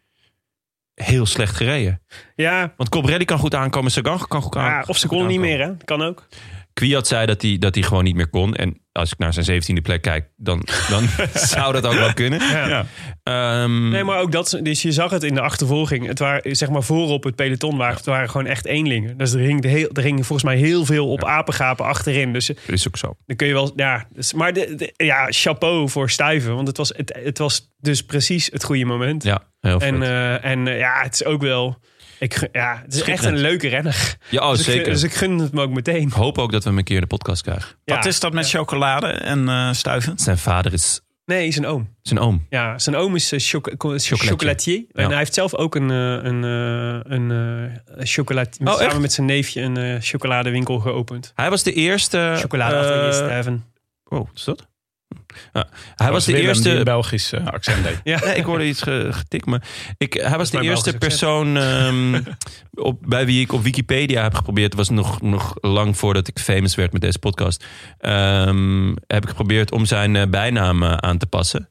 heel slecht gereden. Ja, Want Cobrelli kan goed aankomen, Sagan kan goed ja, aankomen. of ze konden niet meer, hè? Kan ook. Kwiat zei dat hij, dat hij gewoon niet meer kon. En als ik naar zijn zeventiende plek kijk, dan, dan zou dat ook wel kunnen. Ja. Ehm, Nee, maar ook dat. Dus je zag het in de achtervolging. Het waren, zeg maar, voorop het peloton waren, het waren gewoon echt eenlingen. Dus er hing, de heel, er hing volgens mij heel veel op apengapen achterin. Dus Dat is ook zo. dan kun je wel. Ja, dus, maar de, de- ja, chapeau voor Stuyven. Want het was, het, het was dus precies het goede moment. Ja, heel en eh, en eh, ja, het is ook wel. Ik, ja, het is echt een leuke renner. ja, oh, dus, ik, zeker. gun- dus ik gun het me ook meteen. Ik hoop ook dat we hem een keer in de podcast krijgen. Ja. Wat is dat met chocolade en eh stuiven? Zijn vader is Nee, zijn oom. zijn oom. Ja, zijn oom is eh, choco- co- chocolatier. En hij heeft zelf ook een, eh, een, een, eh, chocolade, Oh, samen echt? met zijn neefje een eh, chocoladewinkel geopend. Hij was de eerste... Chocolade eh, Steven. oh, wat is dat? Ja. Hij was de Willem die eerste... een Belgisch eh, accent deed. Ja. Nee, ik hoorde iets ge- getikt, maar ik, hij was de eerste Belgisch persoon ehm, op, bij wie ik op Wikipedia heb geprobeerd. Het was nog, nog lang voordat ik famous werd met deze podcast. ehm, heb ik geprobeerd om zijn eh, bijnaam eh, aan te passen.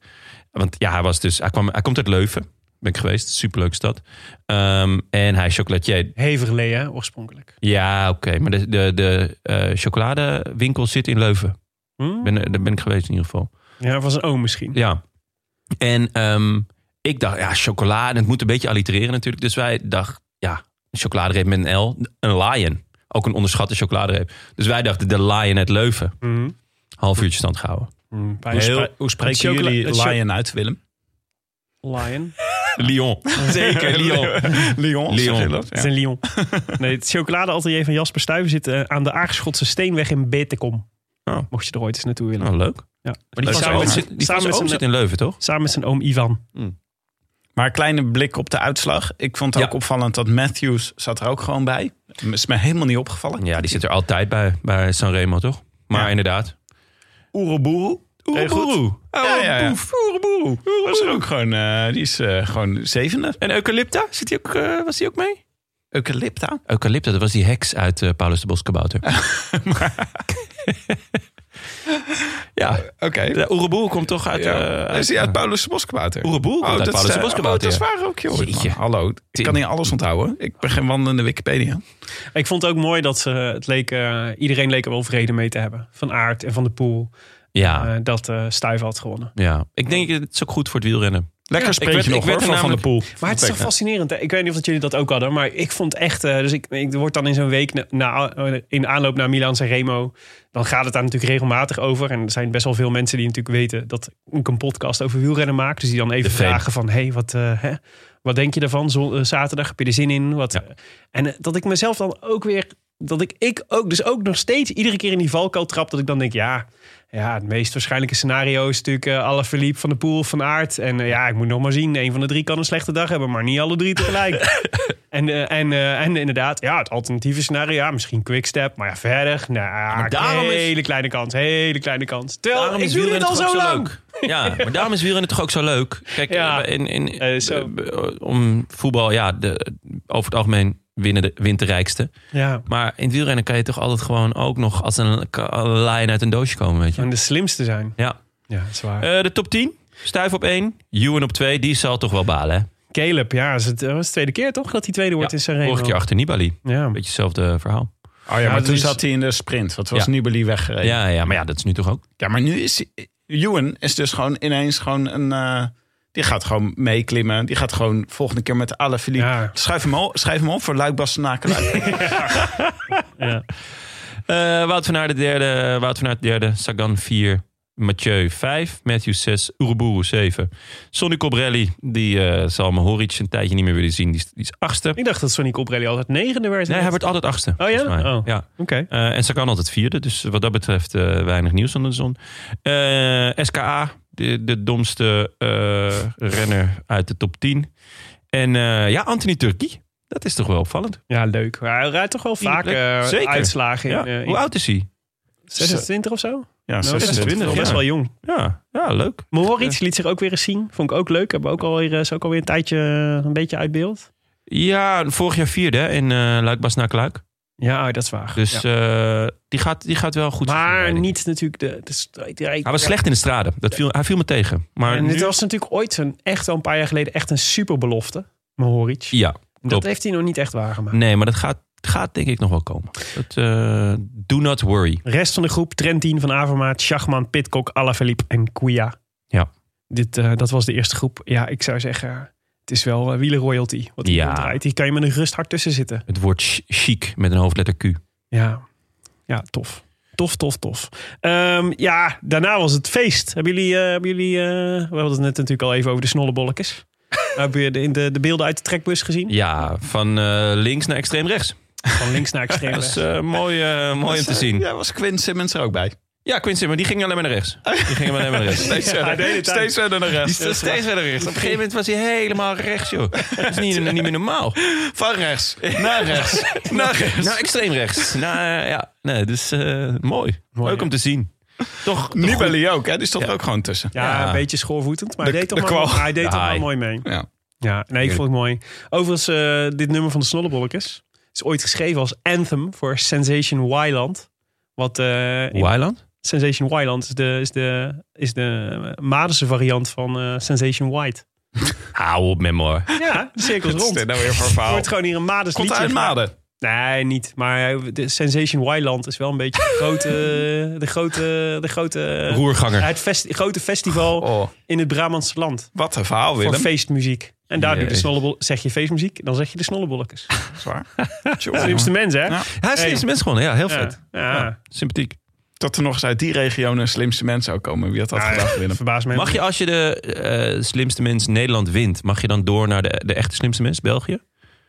Want ja, hij was dus, hij, kwam, hij komt uit Leuven. Ben ik geweest, superleuke stad. Ehm, en hij is chocolatier. Heverlee, hè, oorspronkelijk. Ja, oké, maar de, de, de eh, chocoladewinkel zit in Leuven. Hm? Ben, daar ben ik geweest in ieder geval. Ja, was een oom misschien. Ja. En ehm, ik dacht, ja, chocolade. Het moet een beetje allitereren natuurlijk. Dus wij dachten, ja, een chocoladereep met een L. Een lion. Ook een onderschatte chocoladereep. Dus wij dachten, de lion uit Leuven. Hm. Half uurtje stand gehouden. Hm, Hoe, bij spre- hoe spreken jullie lion uit, Willem? Lion. Lyon. Zeker, Lyon. Lyon. Lyon. dat? Het is een Lyon. Nee, het chocoladeatelier van Jasper Stuyven zit eh, aan de Aarschotse Steenweg in Betekom. Oh. Mocht je er ooit eens naartoe willen. Oh, leuk. Ja. Maar die Samen met- zit, die samen met oom zijn- zit in Leuven, toch? Samen met zijn oom Ivan. Maar een kleine blik op de uitslag. Ik vond het ook Ja. opvallend dat Matthews zat er ook gewoon bij. Is me helemaal niet opgevallen. Ja, die zit er altijd bij, bij Sanremo, toch? Maar Ja. inderdaad. Oeroboeroe. Oeroboeroe. Ja, ja. Boef, Oeroboeroe. Was er ook gewoon, eh, die is eh, gewoon zevende. En Eucalypta, zit die ook, eh, was die ook mee? Eucalypta. Eucalypta, dat was die heks uit Paulus de Boskabouter. ja, Oké. de Oeroboer komt toch uit... Ja. eh, is uit Paulus de Boskabouter? Oeroboer komt uit Paulus de oh, Boskabouter. dat is ja. waar ook, joh. Jeetje. Hallo, ik Tim. kan niet alles onthouden. Ik ben geen wandelende Wikipedia. Ik vond het ook mooi dat ze, het leek, eh, iedereen leek er wel vrede mee te hebben. Van Aert en van de Poel. Ja, eh, dat eh Stuyven had gewonnen. ja, ik denk het is ook goed voor het wielrennen. Lekker spreetje werd- nog hoor, van namelijk- Poel. Maar het is toch fascinerend. Hè? Ik weet niet of dat jullie dat ook hadden, maar ik vond echt. eh, dus ik, ik word dan in zo'n week na, na- in aanloop naar Milan Remo. Dan gaat het daar natuurlijk regelmatig over. En er zijn best wel veel mensen die natuurlijk weten dat ik een podcast over wielrennen maak. Dus die dan even De fame. vragen van, hey, wat, eh, hè, wat denk je? Zon, eh, zaterdag heb je er zin in? Wat, Ja. eh, En eh, dat ik mezelf dan ook weer, dat ik, ik ook, dus ook nog steeds iedere keer in die valkuil trap. Dat ik dan denk, ja, ja, het meest waarschijnlijke scenario is natuurlijk eh alle verliep van de pool van aard. En eh, ja, ik moet nog maar zien. Een van de drie kan een slechte dag hebben, maar niet alle drie tegelijk. en, eh, en, en inderdaad, ja, het alternatieve scenario, ja, misschien quickstep. Maar ja, verder, nou, maar daarom is- hele kleine kans, hele kleine kans. Terwijl, ik is doe dit wielrennen al toch zo lang. leuk. Ja, maar daarom is wielrennen toch ook zo leuk. Kijk, Ja. in, in, zo. om voetbal, ja, de, over het algemeen winnen de, wint de rijkste. Ja, Maar in het wielrennen kan je toch altijd gewoon ook nog als een, een lijn uit een doosje komen, weet je. en de slimste zijn. Ja. Ja, dat is waar. Eh, de top 10. Stuif op 1. Ewan op 2. Die zal toch wel balen, hè? Caleb, ja, is het, dat was de tweede keer toch dat hij tweede wordt in Sanremo. Vorige keer achter Nibali. Ja. Beetje hetzelfde verhaal. Oh ja, maar dat toen is- zat hij in de sprint. Wat was Ja. Nibali weggereden? Ja. Ja, ja, maar ja, dat is nu toch ook. maar nu is Ewan is dus gewoon ineens gewoon een... eh, die gaat gewoon meeklimmen. Die gaat gewoon volgende keer met alle Philippe. Ja. Schrijf, hem op, schrijf hem op voor Luik Bastenaken. Ja. Eh Wout van Aert de derde. Wout van Aert de derde. Sagan 4. Mathieu 5. Matthew 6. Uruburu 7. Sonny Cobrelli. Die eh, zal Mohoric een tijdje niet meer willen zien. Die is, die is achtste. Ik dacht dat Sonny Cobrelli altijd negende werd. Nee, hij wordt altijd achtste. Oh ja? mij. Oh. ja. Oké. Eh, en Sagan altijd vierde. Dus wat dat betreft eh, weinig nieuws onder de zon. Eh, SKA, de, de domste eh, renner uit de top 10. En eh, ja, Anthony Turki. Dat is toch wel opvallend. Ja, leuk. Hij rijdt toch wel vaak eh, Zeker. uitslagen in, Ja. Hoe oud is hij? 26 of zo? Ja, Nou, 26, best ja. wel jong. Ja, ja leuk. Mohoric liet zich ook weer eens zien. Vond ik ook leuk. Hebben ook alweer, is ook alweer een tijdje een beetje uit beeld. Ja, vorig jaar vierde hè, in uh, Luik Kluik. Ja, oh, dat is waar. Dus Ja. eh, die, gaat, die gaat wel goed. maar niet natuurlijk de, de strijd. Hij was slecht in de straden. Dat viel, hij viel me tegen. Maar En nu, dit was natuurlijk ooit een, echt al een paar jaar geleden echt een superbelofte. Mohoric. Ja, dat heeft hij nog niet echt waargemaakt. nee, maar dat gaat, gaat denk ik nog wel komen. Dat, eh, do not worry. Rest van de groep, Trentin van Avermaat, Schachman, Pitcock, Alaphilippe en Kouya. Ja. Dit, eh, dat was de eerste groep. Ja, ik zou zeggen, het is wel uh, wielerroyalty wat Ja. draait. Hier kan je met een gerust hart tussen zitten. Het woord ch- chic met een hoofdletter Q. Ja, ja tof. Tof, tof, tof. Ehm, ja, daarna was het feest. Hebben jullie, eh, hebben jullie eh, we hadden het net natuurlijk al even over de snollebolletjes. Heb je de, de, de beelden uit de trekbus gezien? Ja, van eh, links naar extreem rechts. Van links naar extreem Dat is rechts. eh, mooi, eh, mooi om te zien. Ja, was Quinn Simmons er ook bij? Ja, Quincy, maar die ging alleen maar naar rechts. Die ging alleen maar naar rechts. Steeds Ja, verder. Steeds verder naar Die rechts. staat steeds verder rechts. Op een gegeven moment was hij helemaal rechts, joh. Dat is niet, niet meer normaal. Van rechts naar rechts. naar rechts. Nou, extreem rechts. Nou, eh, ja, nee, dus eh, mooi. Leuk om te zien. Toch. Nibali ook, hè? Die stond Ja. ook gewoon tussen. Ja, Ja. een beetje schoorvoetend, maar De- hij deed toch, de hij deed De toch mooi mee. Ja. Ja, nee, ik vond het mooi. Overigens, eh, dit nummer van de Snollebolletjes is ooit geschreven als anthem voor Sensation Wyland. Wat eh, in- Wyland? Sensation Wyland is de, is de, is de Madense variant van eh, Sensation White. Hou op, memoir. Ja, de cirkels is rond. dit nou weer voor verhaal? wordt gewoon hier een Madens Komt liedje. uit Maden. Nee, niet. Maar de Sensation Wyland is wel een beetje de grote, de grote, de grote, Roerganger. het grote festival Oh, in het Brabantse land. wat een verhaal, Voor Willem. feestmuziek. En daar doe je de snollebol. Zeg je feestmuziek, dan zeg je de snollebolletjes. Zwaar. Slimste mens, hè? Ja. Hij is slimste mens gewoon. Ja, heel vet. Ja. Ja, sympathiek. Dat er nog eens uit die regio een slimste mens zou komen. Wie had dat Ja, gedacht, Willem? Verbaast me. Mag je als je de eh, slimste mens Nederland wint, mag je dan door naar de, de echte slimste mens België?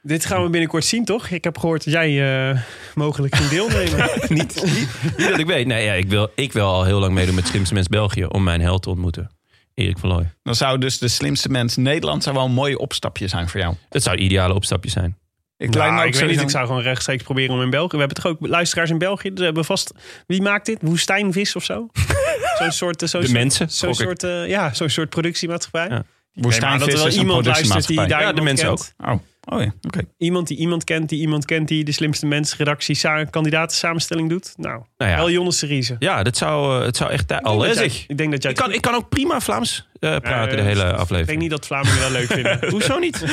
Dit gaan we binnenkort zien, toch? Ik heb gehoord dat jij eh, mogelijk ging deelnemen. niet, niet, niet dat ik weet. Nee, ja, ik, wil, ik wil al heel lang meedoen met slimste mens België om mijn held te ontmoeten. Erik van Looy. Dan zou dus de slimste mens Nederland zou wel een mooi opstapje zijn voor jou. Dat zou een ideale opstapje zijn. Ik Nou, me ook ik weet niet, ik zou gewoon rechtstreeks proberen om in België. We hebben toch ook luisteraars in België? Dus we hebben vast. Wie maakt dit? Woestijnvis of zo? Zo'n soort. eh, Zo'n De mensen, Zo'n soort, eh, ja, zo'n soort productiemaatschappij. Ja. Neem aan dat er wel Woestijnvis iemand luistert die daar Ja, de iemand mensen kent. Oh, oh ja, oké. Iemand die iemand kent, die iemand kent die de slimste mensen redactie sa kandidaten samenstelling doet. Nou, Nou ja. wel Jonne Seriese. Ja, dat zou, eh, het zou echt... Al Ik denk is dat ik. jij- Ik denk dat jij Ik kan, ik kan ook prima Vlaams eh, praten de Eh, hele Ik denk aflevering. niet dat Vlamingen dat leuk vinden. Hoezo niet?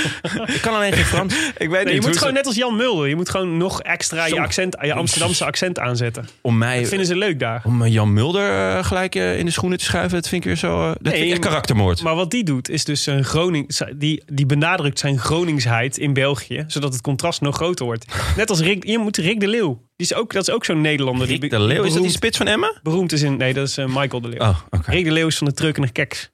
ik kan alleen geen Frans. Ik weet Nee, je niet moet gewoon ze- net als Jan Mulder. Je moet gewoon nog extra je, accent, je Amsterdamse accent aanzetten. Om mij... Dat vinden ze leuk daar. Om eh, Jan Mulder gelijk in de schoenen te schuiven, dat vind ik weer zo. dat vind ik karaktermoord. Maar wat die doet, is dus een Groning, die, die benadrukt zijn Groningsheid in België, zodat het contrast nog groter wordt. Net als Rick, je moet Rick de Leeuw. Die is ook, dat is ook zo'n Nederlander. Rick die, de Leeuw, is dat die spits van Emmen? beroemd is in. Nee, dat is Michael de Leeuw. Oh. Rick de Leeuw is van de Treukenig Keks.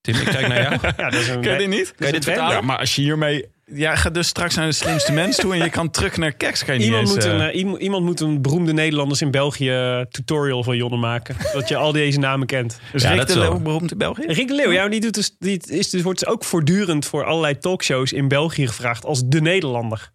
Tim, ik kijk naar jou. Ja, dat is een. Ken je die niet? Kan je dit vertalen? Ja, maar als je hiermee... Ja, ga dus straks naar de slimste mens toe en je kan terug naar Keks. Kan je niet Iemand eens, moet, een, eh, eh, iemand- iemand moet een beroemde Nederlanders in België eh, tutorial van Jonne maken. dat je al deze namen kent. Dus Ja, Rick dat de Leeuw, beroemd in België? Rick de Leeuw, ja, die, doet dus, die is dus, wordt dus ook voortdurend voor allerlei talkshows in België gevraagd als de Nederlander.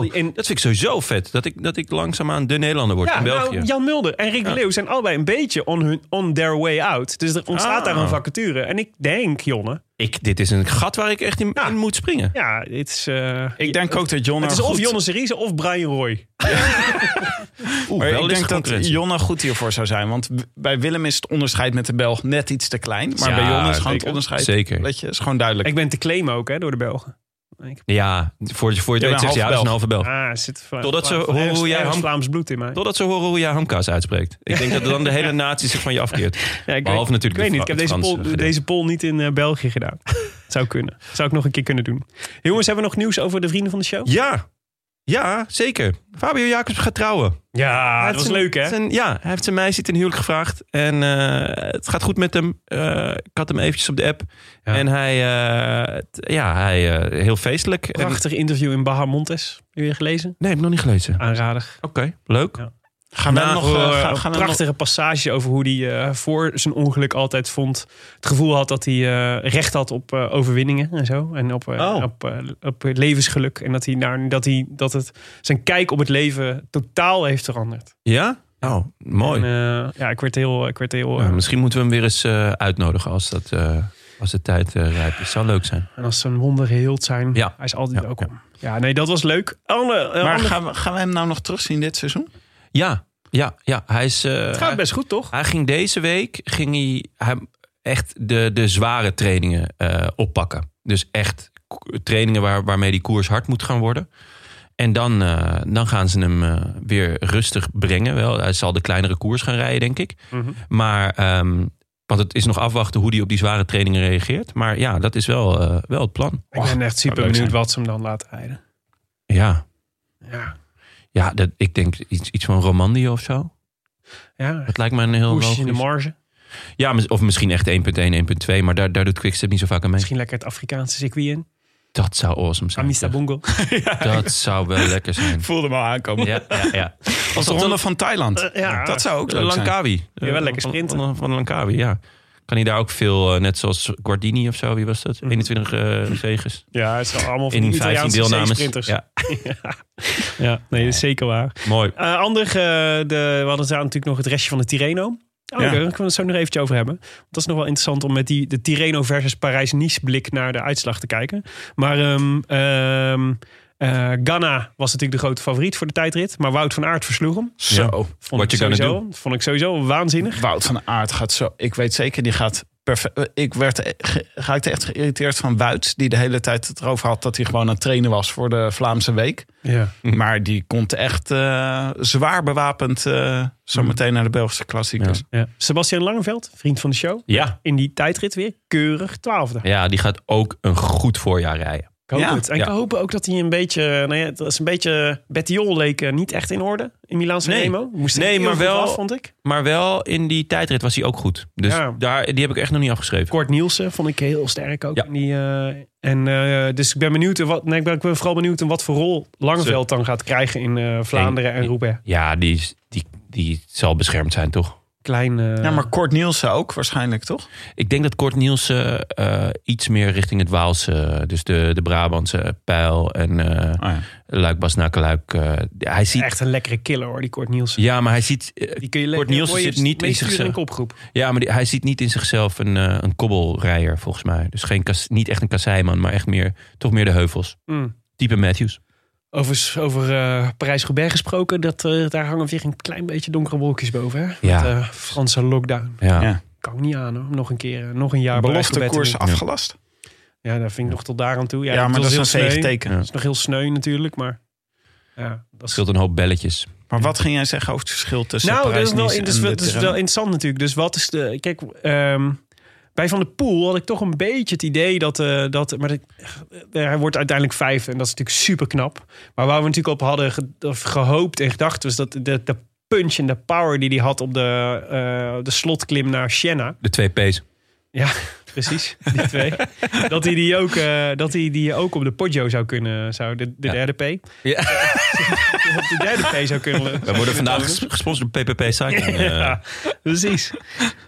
Die in, Dat vind ik sowieso vet. Dat ik, dat ik langzaamaan de Nederlander word ja, in België. nou, Jan Mulder en Rick de Leeuw zijn allebei een beetje on, hun, on their way out. Dus er ontstaat Ah. daar een vacature. En ik denk, Jonne, ik, dit is een gat waar ik echt in, in moet springen. ja, het is... eh, Ik denk ook dat Jonna het is of Jonne Seriese of Brian Roy. Oeh, Maar ik denk dat. Jonna goed hiervoor zou zijn. Want bij Willem is het onderscheid met de Belg net iets te klein. Maar Ja, bij Jonna is gewoon het onderscheid. Zeker. Weet je, is gewoon duidelijk. Ik ben te claimen ook, hè, door de Belgen. Ik, Ja, voor, voor je weet zegt ja, dat is een half halve Belg. ah, zit Totdat ze horen hoe jij ergens ham- Vlaams bloed in mij. Totdat ze horen hoe jij hamkaas uitspreekt. Ik denk dat dan de hele natie zich van je afkeert. Ja, ik Behalve weet, natuurlijk ik weet niet, ik heb deze poll, deze poll niet in eh, België gedaan. Zou kunnen. Zou ik nog een keer kunnen doen. Jongens, hebben we nog nieuws over de vrienden van de show? Ja, ja, zeker. Fabio Jacobs gaat trouwen. Ja, Hij dat was heeft leuk hè? zijn- ja, hij heeft zijn meisje ten huwelijk gevraagd. En eh, het gaat goed met hem. Eh, ik had hem eventjes op de app. Ja. En hij, eh, ja, hij heel feestelijk. En- Prachtig interview in Bahamontes. Heb je gelezen? nee, heb ik nog niet gelezen. Aanradig. Oké, leuk. Ja. Gaan we Nou, nog... eh, Eh, gaan, een gaan nog prachtige passage over hoe hij eh, voor zijn ongeluk altijd vond. Het gevoel had dat hij eh, recht had op eh, overwinningen en zo. En op, Oh. op, op levensgeluk. En dat, hij naar, dat, hij, dat het zijn kijk op het leven totaal heeft veranderd. Ja? Oh, mooi. En, eh, ja, ik werd heel... Ik werd heel Ja, eh, misschien moeten we hem weer eens eh, uitnodigen als, dat, eh, als de tijd eh, rijp is. Zou leuk zijn. En als zijn wonden geheeld zijn, Ja. hij is altijd Ja, welkom. Ja. nee, dat was leuk. Eh, maar gaan we, gaan we hem nou nog terugzien dit seizoen? Ja, ja, ja. Hij is... eh, het gaat best goed, toch? Hij ging deze week ging hij, hij echt de, de zware trainingen eh, oppakken. Dus echt trainingen waar, waarmee die koers hard moet gaan worden. En dan, eh, dan gaan ze hem eh, weer rustig brengen. Wel, hij zal de kleinere koers gaan rijden, denk ik. Mhm. Maar, ehm, want het is nog afwachten hoe hij op die zware trainingen reageert. Maar ja, dat is wel, eh, wel het plan. Ik ben echt super benieuwd zijn. wat ze hem dan laten rijden. Ja, Ja, ja dat, ik denk iets, iets van Romandie of zo. ja. Dat lijkt me een heel Push in de logisch. marge. Ja, of misschien echt 1.1, 1.2. Maar daar, daar doet Quickstep niet zo vaak aan mee. Misschien lekker het Afrikaanse circuit in. Dat zou awesome zijn. Amista Bongo. Dat zou wel lekker zijn. Voelde me al aankomen. Ja, ja, ja. Als de ronde van Thailand. ja. dat zou ook leuk zijn. Langkawi. Ja, wel lekker Van- sprinten. Van, van Langkawi, ja. Kan hij daar ook veel, eh, net zoals Guardini of zo, wie was dat? 21 eh zegens. Ja, het zijn allemaal van In die 15 Italiaanse deelnames. Ja, ja, nee, dat is zeker waar. mooi. Eh ander, eh, de, we hadden daar natuurlijk nog het restje van de Tirreno. Oh, Ja. Daar kunnen we het zo nog eventjes over hebben. Dat is nog wel interessant om met die, de Tirreno versus Parijs-Nice blik naar de uitslag te kijken. Maar ehm ehm eh, Ganna was natuurlijk de grote favoriet voor de tijdrit. Maar Wout van Aert versloeg hem. Zo. Vond you gonna sowieso, vond ik sowieso waanzinnig. Wout van Aert gaat zo... Ik weet zeker, die gaat perfect... eh, Ik werd ge- raakte echt geïrriteerd van Wout. Die de hele tijd het erover had dat hij gewoon aan het trainen was voor de Vlaamse Week. Ja. Maar die komt echt eh, zwaar bewapend eh, zo meteen naar de Belgische klassiekers. Ja. Sebastian Langeveld, vriend van de show. Ja. In die tijdrit weer keurig twaalfde. ja, die gaat ook een goed voorjaar rijden. Ik hoop Ja. het. En Ja. ik hoop ook dat hij een beetje... Nou ja, dat is een beetje... Bettiol leek eh, niet echt in orde in Milaan Nee. Remo. Moest Nee, maar wel- af, vond ik. Maar wel in die tijdrit was hij ook goed. Dus Ja. daar, die heb ik echt nog niet afgeschreven. Kort Nielsen vond ik heel sterk ook. In Die, eh, en, eh, dus ik ben benieuwd... in Wat, nee, ik ben, ik ben vooral benieuwd in wat voor rol Langeveld dan gaat krijgen in Vlaanderen en En- Roubaix. Ja, die, die, die zal beschermd zijn, toch? Klein... eh, Ja, maar Kort Nielsen ook waarschijnlijk, toch? Ik denk dat Kort Nielsen eh, iets meer richting het Waalse, dus de, de Brabantse pijl en eh Oh ja. Luik Bas Luik. eh, hij ziet, Echt een lekkere killer hoor, die Kort Nielsen. ja, maar hij ziet, Die kun je Kort Nielsen zit niet in zichzelf. een kopgroep. ja, maar die- hij ziet niet in zichzelf een, een kobbelrijder volgens mij. Dus geen kas, niet echt een kasseiman, maar echt meer, toch meer de heuvels. Mm. Type Matthews. Over, over eh, Parijs-Roubaix gesproken, dat, eh, daar hangen weer een klein beetje donkere wolkjes boven. Hè? Ja. Met de Franse lockdown. Ja. Ja. kan ik niet aan hoor. Nog een keer, eh, nog een jaar. Beloftekoers bereiken afgelast. Ja, dat vind ik nog tot daar aan toe. Ja, Ja, maar dat is een heel sneu. zegeteken. Dat is nog heel sneu natuurlijk, maar... Ja, dat scheelt een hoop belletjes. Maar wat ging jij zeggen over het verschil tussen Nou, dat is, wel, Parijs-Nice dat, is en wel, de dat is wel Tirreno? interessant natuurlijk. Dus wat is de... Kijk, ehm, bij Van der Poel had ik toch een beetje het idee dat... eh, dat maar dat- eh, hij wordt uiteindelijk vijf en dat is natuurlijk super knap. Maar waar we natuurlijk op hadden ge- of gehoopt en gedacht... was dat de, de punch en de power die hij had op de, eh, de slotklim naar Siena... De twee P's. Ja, precies. Die twee. dat hij die ook, dat hij die ook op de Poggio zou kunnen... Zou de, de Ja. derde P. Ja. Op de derde P zou kunnen... We worden vandaag ges- gesponsord door PPP Cycling. Ja, precies.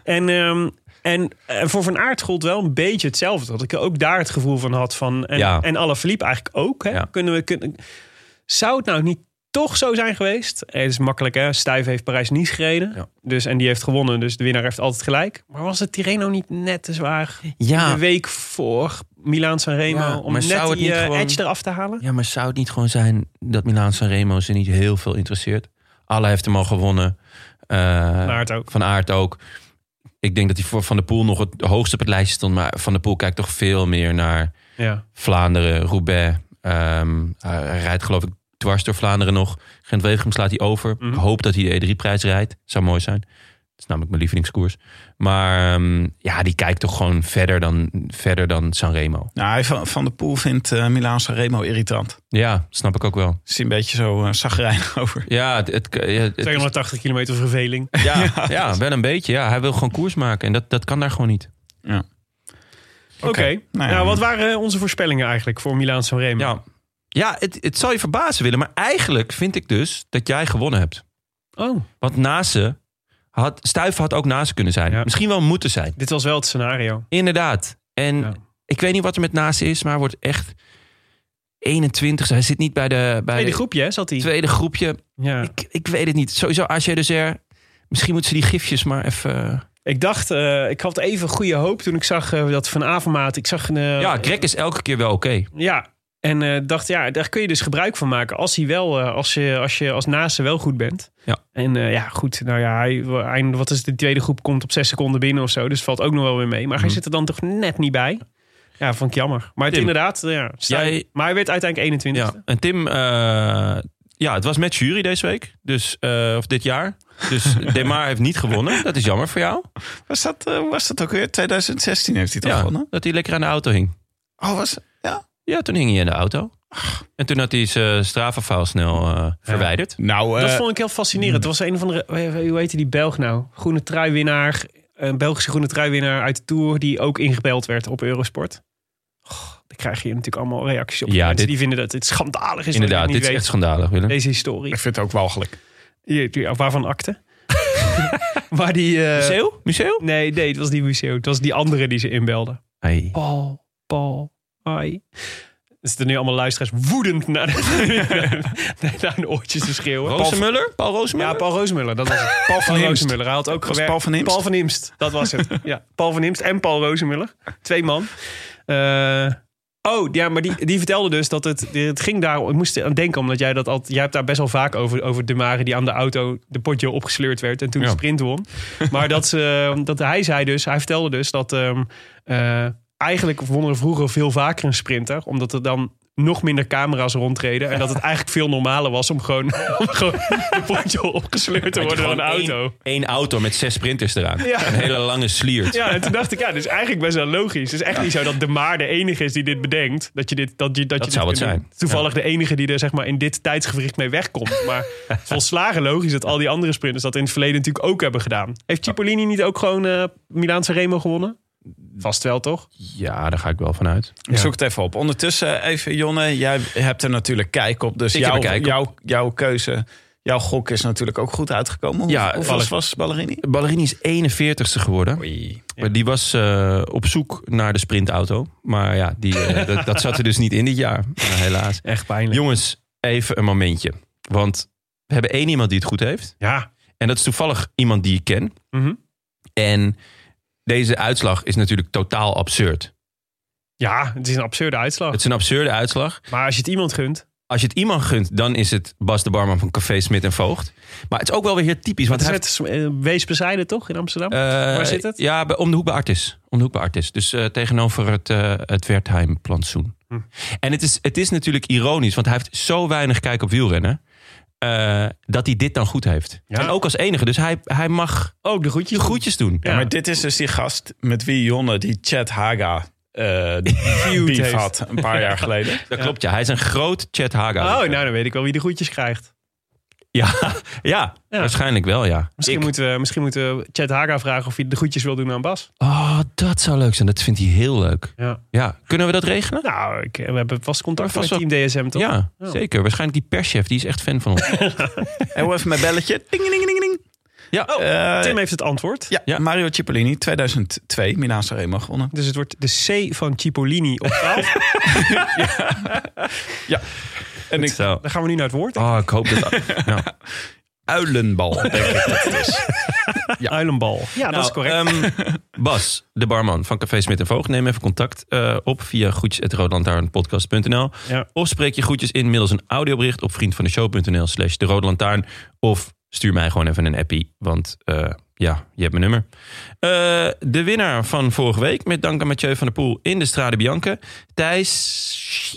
En, ehm, en, en voor Van Aert gold wel een beetje hetzelfde. Dat ik ook daar het gevoel van had van... En, Ja. en alle verliep eigenlijk ook. Hè? Ja. Kunnen we, kunnen, zou het nou niet toch zo zijn geweest? Het is makkelijk hè. Stuyven heeft Parijs-Nice gereden. Ja. Dus, en die heeft gewonnen. Dus de winnaar heeft altijd gelijk. Maar was het Tirreno niet net te zwaar? Ja. De week voor Milaan Sanremo. Ja, om net die niet eh, gewoon- edge eraf te halen? Ja, maar zou het niet gewoon zijn dat Milaan Sanremo ze niet heel veel interesseert? Alle heeft hem al gewonnen. Eh, Van Aert ook. Van Aert ook. Ik denk dat hij voor Van der Poel nog het hoogst op het lijstje stond. Maar Van der Poel kijkt toch veel meer naar Ja. Vlaanderen, Roubaix. Ehm, hij rijdt geloof ik dwars door Vlaanderen nog. Gent-Wevelgem slaat hij over. Mhm. Ik hoop dat hij de E3-prijs rijdt. Zou mooi zijn. Dat is namelijk mijn lievelingskoers. Maar ehm, ja, die kijkt toch gewoon verder dan, verder dan Sanremo. Nou, hij van, van de Poel vindt uh, Milaan Sanremo irritant. Ja, snap ik ook wel. Is hij een beetje zo uh, over. Ja, het, het, ja, het- 280 kilometer verveling. ja, ja, wel een beetje. Ja, hij wil gewoon koers maken. En dat, dat kan daar gewoon niet. Ja. Oké. Nou Nou, ja. wat waren onze voorspellingen eigenlijk voor Milaan Sanremo? Ja, ja het, het zal je verbazen willen. Maar eigenlijk vind ik dus dat jij gewonnen hebt. Oh, Want Nase had, Stuiven had ook Nase kunnen zijn. Ja. Misschien wel moeten zijn. dit was wel het scenario. Inderdaad. En Ja. ik weet niet wat er met Nase is, maar hij wordt echt 21. Hij zit niet bij de, bij Tweede de groepje, hè, zat hij? tweede groepje. Ja. Ik, ik weet het niet. Sowieso AG Deser. Misschien moeten ze die gifjes maar even... Ik dacht, eh, ik had even goede hoop toen ik zag eh, dat Van Avermaat... Ik zag een... eh, ja, Greg is elke keer wel oké. Ja, en eh, dacht, ja, daar kun je dus gebruik van maken als hij wel, eh, als je als, je als naaste wel goed bent. Ja. En eh, ja, goed, nou ja, hij, hij, wat is de tweede groep komt op zes seconden binnen of zo, dus valt ook nog wel weer mee. Maar hij Mhm. zit er dan toch net niet bij. Ja, vond ik jammer. Maar het Tim, inderdaad, ja, jij- maar hij werd uiteindelijk 21. Ja. En Tim, eh, ja, het was met jury deze week. Dus, eh, of dit jaar. Dus Demar heeft niet gewonnen. Dat is jammer voor jou. Was dat, was dat ook weer? 2016 heeft hij toch Ja, gewonnen? dat hij lekker aan de auto hing. Oh, was Ja. Toen hing hij in de auto. En toen had hij zijn strafafhaal snel eh, verwijderd. Nou, Dat eh, vond ik heel fascinerend. Het was een van de, hoe heette die Belg nou? Groene truiwinnaar, een Belgische groene truiwinnaar uit de Tour die ook ingebeld werd op Eurosport. Goh, dan krijg je natuurlijk allemaal reacties op. Ja, Mensen dit- die vinden dat het schandalig is. Inderdaad, dat je dit is niet echt schandalig, Willem. deze historie. ik vind het ook walgelijk. Hier, die- Waarvan akte? maar die... eh, Museum? Museum? Nee, nee, het was die Museo. Het was die andere die ze inbelden. Hey. Paul, Paul, ai. Er zitten nu allemaal luisteraars woedend naar de, naar de oortjes te schreeuwen. Rozenmuller? Paul Ja, Rozenmuller? Paul Rozenmuller, dat was het. Paul van Imst. Rozenmuller, hij had ook gewerkt. Paul van Imst? Paul van Imst, dat was het. ja, Paul van Imst en Paul Rozenmuller. Twee man. Eh, oh, ja, maar die, die vertelde dus dat het, het ging daar... Ik moest aan denken, omdat jij dat altijd... Jij hebt daar best wel vaak over, over de Mare die aan de auto de potje opgesleurd werd en toen Ja. de sprint won. Maar dat, ze, dat hij zei dus, hij vertelde dus dat... ehm, eh, eigenlijk wonnen er vroeger veel vaker een sprinter, omdat er dan nog minder camera's rondreden. En dat het eigenlijk veel normaler was om gewoon, om gewoon een potje opgesleurd te worden door een auto. Eén auto met zes sprinters eraan. Ja. Een hele lange sliert. Ja, en toen dacht ik, ja, dat is eigenlijk best wel logisch. Het is echt niet zo dat de Maar de enige is die dit bedenkt. Dat je dit, dat je, dat je zou het zijn. Toevallig de enige die er zeg maar, in dit tijdsgewricht mee wegkomt. Maar het is volslagen logisch dat al die andere sprinters dat in het verleden natuurlijk ook hebben gedaan. Heeft Cipollini niet ook gewoon eh Milaanse Remo gewonnen? Vast wel, toch? Ja, daar ga ik wel vanuit. Ik zoek het even op. Ondertussen even, Jonne, jij hebt er natuurlijk kijk op. Dus jouw, kijk op. jouw, jouw keuze, jouw gok is natuurlijk ook goed uitgekomen. Hoe, Ja, hoeveel Ballerini- was Ballerini? Ballerini is 41ste geworden. Oei. Maar die was eh, op zoek naar de sprintauto. Maar ja, die, eh, dat, dat zat er dus niet in dit jaar. Nou, helaas. Echt pijnlijk. Jongens, even een momentje. Want we hebben één iemand die het goed heeft. Ja. En dat is toevallig iemand die ik ken. Mhm. En deze uitslag is natuurlijk totaal absurd. Ja, het is een absurde uitslag. Het is een absurde uitslag. Maar als je het iemand gunt. als je het iemand gunt, dan is het Bas de barman van Café Smit en Voogd. Maar het is ook wel weer heel typisch. Want Het hij is met uh, Wees bezijden toch in Amsterdam? Eh, Waar zit het? Ja, om de hoek bij Artis. Om de hoek bij Artis. Dus eh, tegenover het, eh het Wertheim-plantsoen. Hm. En het is, het is natuurlijk ironisch, want hij heeft zo weinig kijk op wielrennen. Eh, dat hij dit dan goed heeft. Ja. En ook als enige. Dus hij, hij mag Ook de groetjes doen. Ja, maar dit is dus die gast met wie Jonne die Chad Haga eh beef heeft. had een paar jaar geleden. Dat klopt, ja. Hij is een groot Chet Haga. Oh, nou dan weet ik wel wie de groetjes krijgt. Ja, ja, Ja. waarschijnlijk wel, ja. Misschien, Ik- moeten we, misschien moeten we Chet Haga vragen of hij de groetjes wil doen aan Bas. Oh, dat zou leuk zijn. Dat vindt hij heel leuk. Ja. Ja, kunnen we dat regelen? Nou, ik, we hebben vast contact Vast met Team DSM toch? Ja, Ja. zeker. Waarschijnlijk die perschef, die is echt fan van ons. En hoe even mijn belletje. Ding, ding, ding, ding. ja, Eh, Tim heeft het antwoord. ja, Ja. Mario Cipollini, 2002, Milaan Sanremo gewonnen. Dus het wordt de C van Cipollini op 12. Ja. En ik, zo. Dan gaan we nu naar het woord. Oh, ik hoop dat... ja. uilenbal, denk ik dat het is. Uilenbal. Ja, dat is correct. Ehm, Bas, de barman van Café Smit en Voogd. Neem even contact eh, op via groetjes.roodlantaarnpodcast.nl Ja. Of spreek je groetjes in middels een audiobericht op vriendvandeshow.nl slash de Rode Lantaarn. Of stuur mij gewoon even een appie, want eh, ja, je hebt mijn nummer. Eh, de winnaar van vorige week, met dank aan Mathieu van der Poel in de Strade Bianca. Thijs...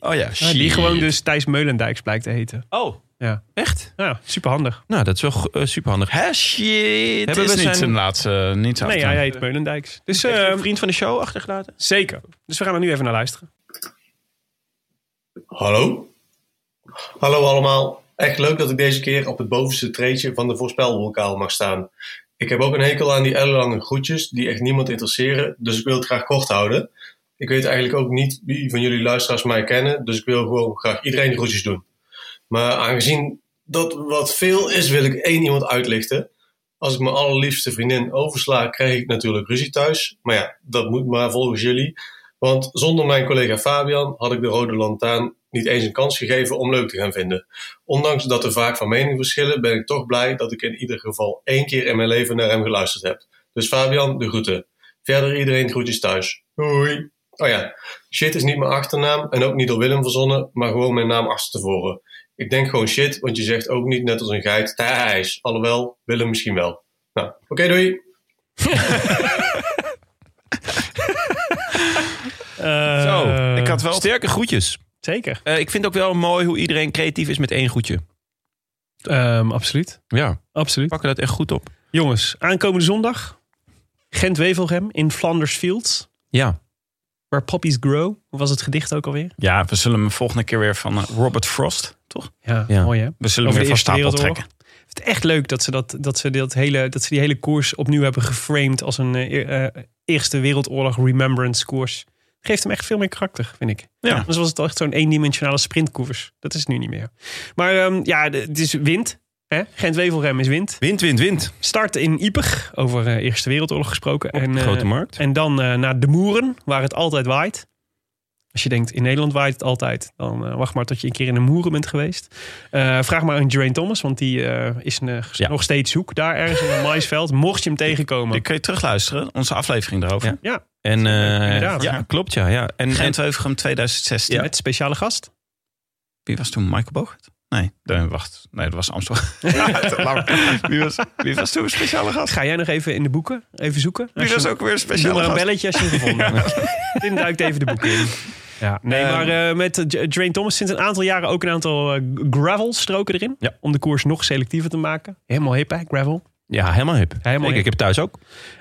Oh ja, Ja, die shit. gewoon dus Thijs Meulendijks blijkt te heten. Oh, Ja, echt? ja superhandig. Nou, dat is wel uh, superhandig. Hè, shit. Hebben is we niet zijn- zijn laatste, niet zijn Nee, hij heet Meulendijks. Dus eh, een vriend van de show achtergelaten? zeker. Dus we gaan er nu even naar luisteren. Hallo? Hallo allemaal. Echt leuk dat ik deze keer op het bovenste treedje van de voorspelbokaal mag staan. Ik heb ook een hekel aan die ellenlange groetjes die echt niemand interesseren, dus ik wil het graag kort houden. Ik weet eigenlijk ook niet wie van jullie luisteraars mij kennen, dus ik wil gewoon graag iedereen de groetjes doen. Maar aangezien dat wat veel is, wil ik één iemand uitlichten. Als ik mijn allerliefste vriendin oversla, krijg ik natuurlijk ruzie thuis. Maar ja, dat moet maar volgens jullie. Want zonder mijn collega Fabian had ik de Rode Lantaarn niet eens een kans gegeven om leuk te gaan vinden. Ondanks dat er vaak van mening verschillen, ben ik toch blij dat ik in ieder geval één keer in mijn leven naar hem geluisterd heb. Dus Fabian, de groeten. Verder iedereen groetjes thuis. Hoi. Oh ja, shit is niet mijn achternaam en ook niet door Willem verzonnen, maar gewoon mijn naam achterstevoren. Ik denk gewoon shit, want je zegt ook niet net als een geit Thijs. Alhoewel, Willem misschien wel. Nou, oké, doei. Zo, ik had wel- Sterke groetjes. Zeker. Eh, ik vind ook wel mooi hoe iedereen creatief is met één groetje. Ehm, absoluut. Ja, Absoluut. pakken dat echt goed op. Jongens, aankomende zondag. Gent-Wevelgem in Flanders Fields. Ja, Where poppies grow. Hoe was het gedicht ook alweer? Ja, we zullen hem volgende keer weer van eh, Robert Frost, toch? Ja, Ja. mooi hè? We zullen Over hem de weer van Eerste stapel Wereldoorlog. trekken. Ik vind het echt leuk dat ze, dat, dat, ze dat hele, dat ze die hele koers opnieuw hebben geframed als een eh, eer- eh, Eerste Wereldoorlog remembrance koers. Geeft hem echt veel meer karakter, vind ik. Ja. Anders was het echt zo'n eendimensionale sprintkoers. Dat is het nu niet meer. Maar ehm, ja, het is wind. hè? Gent-Wevelgem is wind. wind, wind, wind. Start in Ieper, over eh, Eerste Wereldoorlog gesproken. en, eh, Grote markt. En dan eh, naar de Moeren, waar het altijd waait. Als je denkt, in Nederland waait het altijd. Dan eh, wacht maar tot je een keer in de Moeren bent geweest. Eh, vraag maar aan Geraint Thomas, want die eh, is een, Ja. nog steeds zoek. Daar ergens in een maisveld. Mocht je hem tegenkomen. Die kun je terugluisteren, onze aflevering daarover. Ja. Ja, En, eh, Inderdaad. Ja, klopt, ja. ja. En, en, Gent-Wevelgem 2016. met speciale gast. Wie was toen Michael Bogert? Nee, nee, wacht. Nee, dat was Amsterdam. Laat maar. wie, was, wie was toen een speciale gast? Ga jij nog even in de boeken even zoeken? Wie was ook weer een Doe speciale maar een gast? belletje als je hem gevonden hebt. Tim duikt even de boeken in. Ja, nee, Ehm. maar eh, met uh, Drain Thomas sinds een aantal jaren ook een aantal eh, gravel-stroken erin. Ja. Om de koers nog selectiever te maken. Helemaal hip, hè, gravel. ja, helemaal hip. Helemaal hip. Ik heb thuis ook.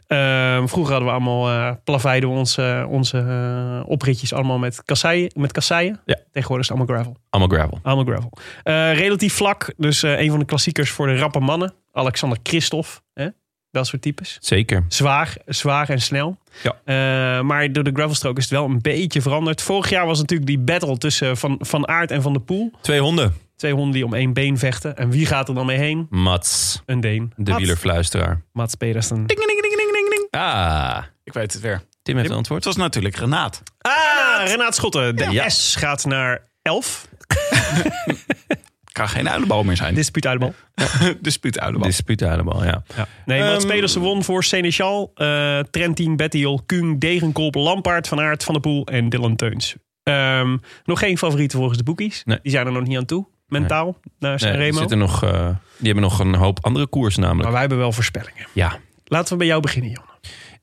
Ehm, vroeger hadden we allemaal, eh plaveiden we onze, onze eh, opritjes allemaal met kasseien. Met kasseien. Ja. Tegenwoordig is het allemaal gravel. Allemaal gravel. Allemaal gravel. Eh, relatief vlak, dus eh, een van de klassiekers voor de rappe mannen. Alexander Christophe, hè? Dat soort types. Zeker. Zwaar, zwaar en snel. Ja. Eh, maar door de gravelstrook is het wel een beetje veranderd. Vorig jaar was natuurlijk die battle tussen Van, van Aert en Van der Poel. Twee honden. Twee honden die om één been vechten. En wie gaat er dan mee heen? Mats, Een Deen. de Mats- wielerfluisteraar. Mats Pedersen. Ding, ding, ding, ding, ding, ding. Ah, Ik weet het weer. Tim heeft het antwoord. Het was natuurlijk Renaat. Ah, Renaat Schotten. De Ja. S gaat naar 11. Kan geen uilenbal meer zijn. Dispuut uit de bal. Dispuut uilenbal. Dispuut allemaal, ja. Nee, Mats Ehm, Pedersen won voor Seneschal, eh Trentin, Bettiol, Kung, Degenkolb, Lampaard, Van Aert, Van der Poel en Dylan Teuns. Ehm, nog geen favorieten volgens de boekies. Nee. Die zijn er nog niet aan toe, mentaal, naar Nee, Sanremo. zitten nog, eh, die hebben nog een hoop andere koers namelijk. maar wij hebben wel voorspellingen. Ja, Laten we bij jou beginnen, Jan.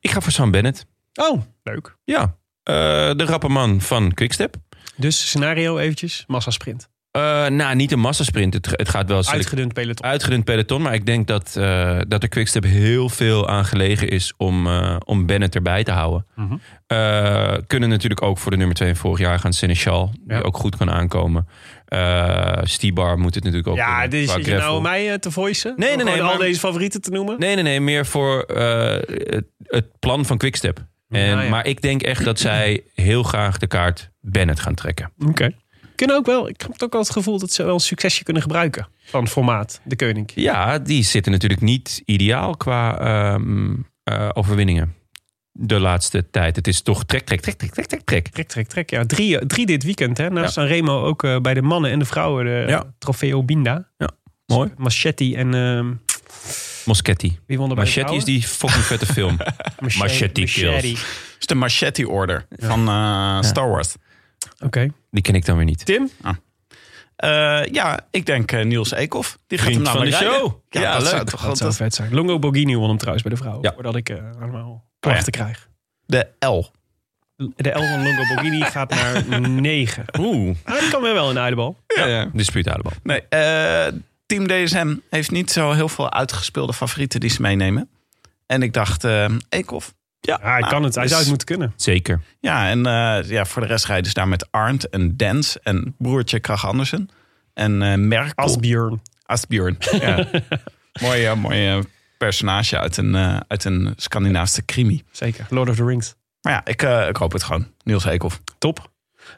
ik ga voor Sam Bennett. Oh, leuk. Ja, eh, de rappe man van Quickstep. Dus scenario eventjes, massasprint. Eh nou, niet een massasprint. Het, het gaat wel Uitgedund peloton. uitgedund peloton. Maar ik denk dat, eh dat er Quickstep heel veel aan gelegen is om, eh, om Bennett erbij te houden. Mhm. Kunnen natuurlijk ook voor de nummer 2 van vorig jaar gaan. Seneschal, die Ja. ook goed kan aankomen. Eh Stibar moet het natuurlijk ook ja, dit zit je nou mij te voicen? Nee, nee, Om nee, gewoon al maar- deze favorieten te noemen? Nee, nee, nee. Meer voor het, het plan van Quickstep. En, ja. Maar ik denk echt dat zij heel graag de kaart Bennett gaan trekken. Oké. Kunnen ook wel, ik heb ook wel het gevoel dat ze wel een succesje kunnen gebruiken van formaat, de koning. Ja, die zitten natuurlijk niet ideaal qua ehm, eh, overwinningen. De laatste tijd. Het is toch trek, trek, trek, trek, trek, trek, trek. Trek, trek, trek. Ja, drie, eh, drie dit weekend. Hè. Naast Ja. Sanremo ook eh, bij de mannen en de vrouwen de Ja. Trofeo Binda. Mooi. Maschetti en ehm, Moschetti. wie won er bij de Machetti is die fucking vette film. Machetti kills. Het is de Machete Order van eh, Star Wars. Oké. Die ken ik dan weer niet. Tim? Eh, ja, ik denk eh, Niels Eekhoff. Die gaat Vriend hem van de rijden. show. Ja, Ja, dat leuk. zou toch Dat zou vet zijn. Longo Borghini won hem trouwens bij de vrouwen. Ja. Voordat ik eh, allemaal klachten krijg. De L. De L van Longo Borghini gaat naar 9. Oeh. Ah, die kan weer wel in de uidebal. Ja, ja. Dispuut bal. Nee, eh, Team DSM heeft niet zo heel veel uitgespeelde favorieten die ze meenemen. En ik dacht, eh Eekhoff. Ja, Ja, hij nou, kan het. Hij dus- zou het moeten kunnen. Zeker. Ja, en eh, ja, voor de rest rijden ze daar met Arndt en Dens en broertje Krach Andersen. En eh Merkel. Asbjörn. Asbjörn. Ja. mooi, eh, mooi personage uit een, eh, uit een Scandinavische crimi. Zeker. Lord of the Rings. Maar ja, ik, eh, ik hoop het gewoon. Niels Eekhoff. Top.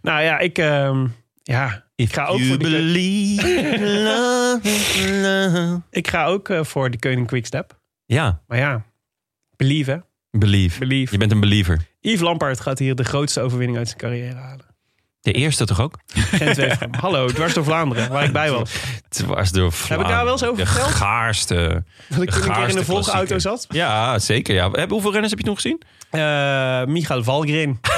Nou ja, ik... ehm, ja, ik ga ook voor de, ik ga ook voor de Koning Quickstep. Ja, Maar ja, believe hè. Believe. Believe. Je bent een believer. Yves Lampaard gaat hier de grootste overwinning uit zijn carrière halen. De eerste toch ook? Gent-Wevelgem. Hallo, dwars door Vlaanderen, waar ik bij was. Dwars door Heb ik daar wel eens over De verteld? gaarste. Dat ik toen een keer in een volgauto zat. Ja, zeker. Ja. Hoeveel renners heb je toen gezien? Eh Michael Valgren.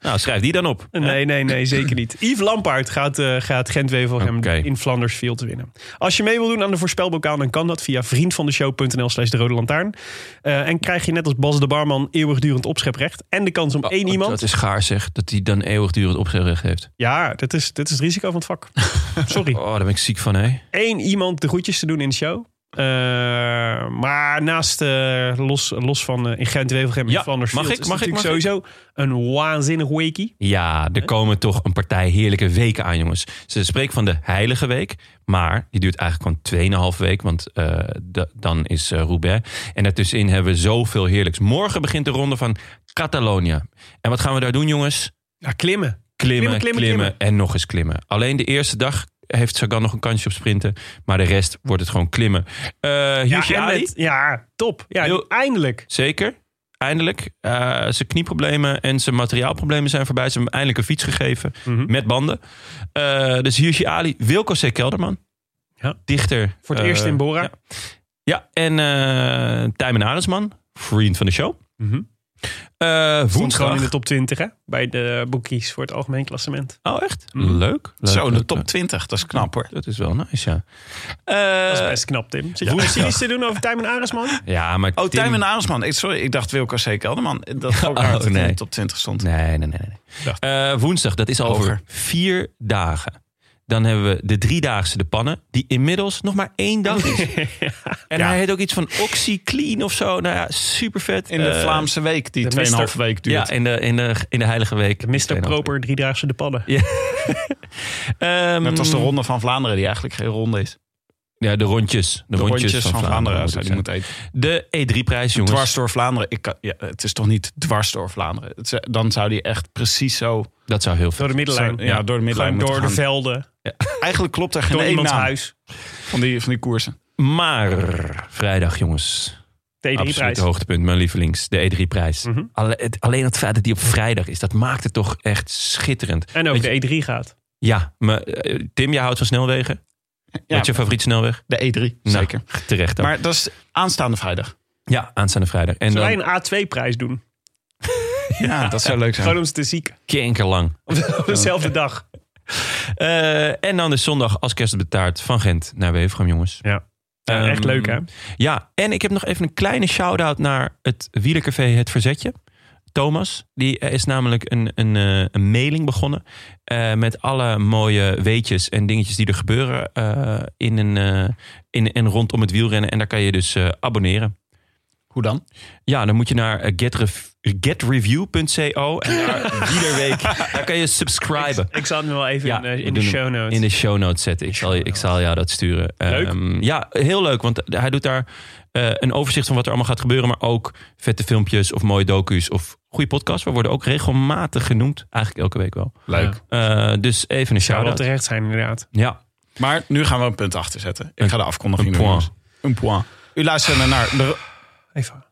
Nou, schrijf die dan op. Nee, nee, nee, zeker niet. Yves Lampaard gaat, eh gaat Gent-Wevelgem Oké. in Flanders Field winnen. Als je mee wil doen aan de voorspelbokaal, dan kan dat via vriendvandeshow.nl slash de rode lantaarn. Eh, en krijg je net als Bas de Barman eeuwigdurend opscheprecht. En de kans om één iemand... Dat is gaar zeg, dat hij dan eeuwigdurend opzegrecht heeft. Ja, dit is, dit is het risico van het vak. Sorry. Oh, daar ben ik ziek van, hè? Eén iemand de groetjes te doen in de show. Eh, maar naast, eh, los, los van eh, in en Ja, Flanders mag Field... ik, mag ik, mag sowieso een waanzinnig weekie. Ja, er komen toch een partij heerlijke weken aan, jongens. Ze spreken van de heilige week, maar die duurt eigenlijk gewoon 2,5 week, want da- dan is Roubaix. En daartussenin hebben we zoveel heerlijks. Morgen begint de ronde van Catalonië. En wat gaan we daar doen, jongens? Ja, klimmen. Klimmen, Klimmen, klimmen, klimmen, klimmen. en nog eens klimmen. Alleen de eerste dag heeft Sagan nog een kansje op sprinten, maar de rest wordt het gewoon klimmen. Eh Ja, met- ja, top. Ja, Heel- eindelijk. Zeker. Eindelijk. Eh, zijn knieproblemen en zijn materiaalproblemen zijn voorbij. Ze hebben hem eindelijk een fiets gegeven Mhm. met banden. Eh, dus Hirschi Ali, Wilco C. Kelderman. Ja. Dichter. Voor het eerst in Bora. Ja, ja en uh, Tijmen Adelsman, vriend van de show. Mhm. Stond woensdag. gewoon in de top 20 hè? bij de boekies voor het algemeen klassement. Oh, echt? Mhm. Leuk. leuk. Zo, de leuk, top leuk. 20. Dat is knap hoor. Dat is wel nice, ja. Eh, Dat is best knap, Tim. Zit je cynisch te doen over Tijmen Aresman? Ja, maar Oh, Tim- Tijmen Aresman. Sorry, ik dacht Wilco C. Kelderman. Dat ook Oh, hij nee. in de top 20 stond. Nee, nee, nee. nee. Eh, woensdag, dat is over Hoger. vier dagen. Dan hebben we de driedaagse de pannen, die inmiddels nog maar één dag is. En hij heet ook iets van OxyClean of zo. Nou ja, super vet. In de Vlaamse week, die de 2,5 Mister- week duurt. Ja, in de, in, de, in de Heilige Week. Mr. Proper, driedaagse de padden. Ja. Ehm, Net als de Ronde van Vlaanderen, die eigenlijk geen ronde is. Ja, de rondjes. De, De rondjes, van, Vlaanderen, moet het die moeten eten. De E3-prijs, jongens. Dwars door Vlaanderen. Ik kan, ja, het is toch niet dwars door Vlaanderen? Is- dan zou die echt precies zo... Dat zou heel veel. Door de middenlijn. Zo, ja, door de middenlijn door de velden. Eigenlijk klopt er geen Door iemands huis. van die, van die koersen. Maar vrijdag, jongens. De Absoluut E3-prijs. hoogtepunt, mijn lievelings. De E3-prijs. Mhm. Alle- het- alleen het feit dat die op vrijdag is, dat maakt het toch echt schitterend. En ook Weet de E3 gaat. Ja, maar eh, Tim, jij houdt van snelwegen? Ja, Wat is je favoriet snelweg? de E3, Nou, zeker. terecht dan. Maar dat is aanstaande vrijdag. ja, aanstaande vrijdag. En Zullen dan, wij een A2-prijs doen? Ja, dat zou leuk Gewoon zijn. om ze te zieken. Kankerlang. Op dezelfde dag. Eh, en dan is zondag als kerst op de taart van Gent naar Wevergem, jongens. Ja. Ja, Ehm, echt leuk, hè? Ja, en ik heb nog even een kleine shout-out naar het wielercafé Het Verzetje. Thomas, die is namelijk een, een, eh, een mailing begonnen. eh, met alle mooie weetjes en dingetjes die er gebeuren eh, in, een, eh, in en rondom het wielrennen. En daar kan je dus eh, abonneren. Hoe dan? Ja, dan moet je naar eh, getrev- getreview.co en daar iedere week daar kan je subscriben. Ik zal het nu wel even Ja, in, de- in show notes. In de show notes zetten. Ik zal, je- ik zal jou dat sturen. Leuk. Ehm, ja, heel leuk. Want hij doet daar eh, een overzicht van wat er allemaal gaat gebeuren. Maar ook vette filmpjes of mooie docu's of goede podcasts. We worden ook regelmatig genoemd. Eigenlijk elke week wel. Leuk. Eh, dus even een zou wel shout-out. terecht zijn, inderdaad. Ja, Maar nu gaan we een punt achter zetten. Ik ga de afkondiging een doen. point. jongens. Een point. U luisterde naar de... Even een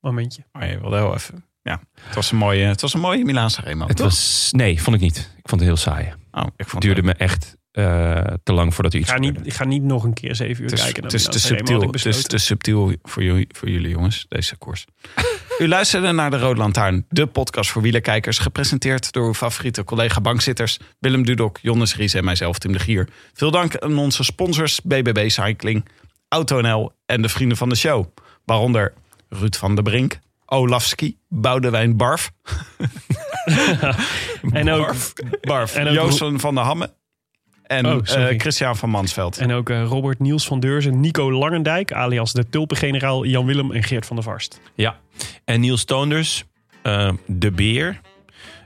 momentje. Oh, je wilde heel even... Ja, het was een mooie, het was een mooie Milaanse Remo. het toch? was... Nee, vond ik niet. Ik vond het heel saai. Oh, ik Het vond duurde me echt eh, te lang voordat hij Ik iets ga, niet, ik ga niet nog een keer zeven uur Het is, kijken. het is te subtiel, ik het is besloten. te subtiel voor jullie, voor jullie jongens, deze koers. U luisterde naar de Rode Lantaarn, de podcast voor wielerkijkers. Gepresenteerd door uw favoriete collega bankzitters Willem Dudok, Jonnes Ries en mijzelf, Tim de Gier. Veel dank aan onze sponsors BBB Cycling, AutoNL en de vrienden van de show. Waaronder Ruud van der Brink, Olafski, Boudewijn Barf, En ook, Barf, En ook Joosten van der Hamme en Oh, eh, Christian van Mansveld. en ook eh, Robert Niels van Deurzen, Nico Langendijk, alias de tulpengeneraal Jan Willem en Geert van der Varst. Ja. En Niels Toonders, eh, De Beer,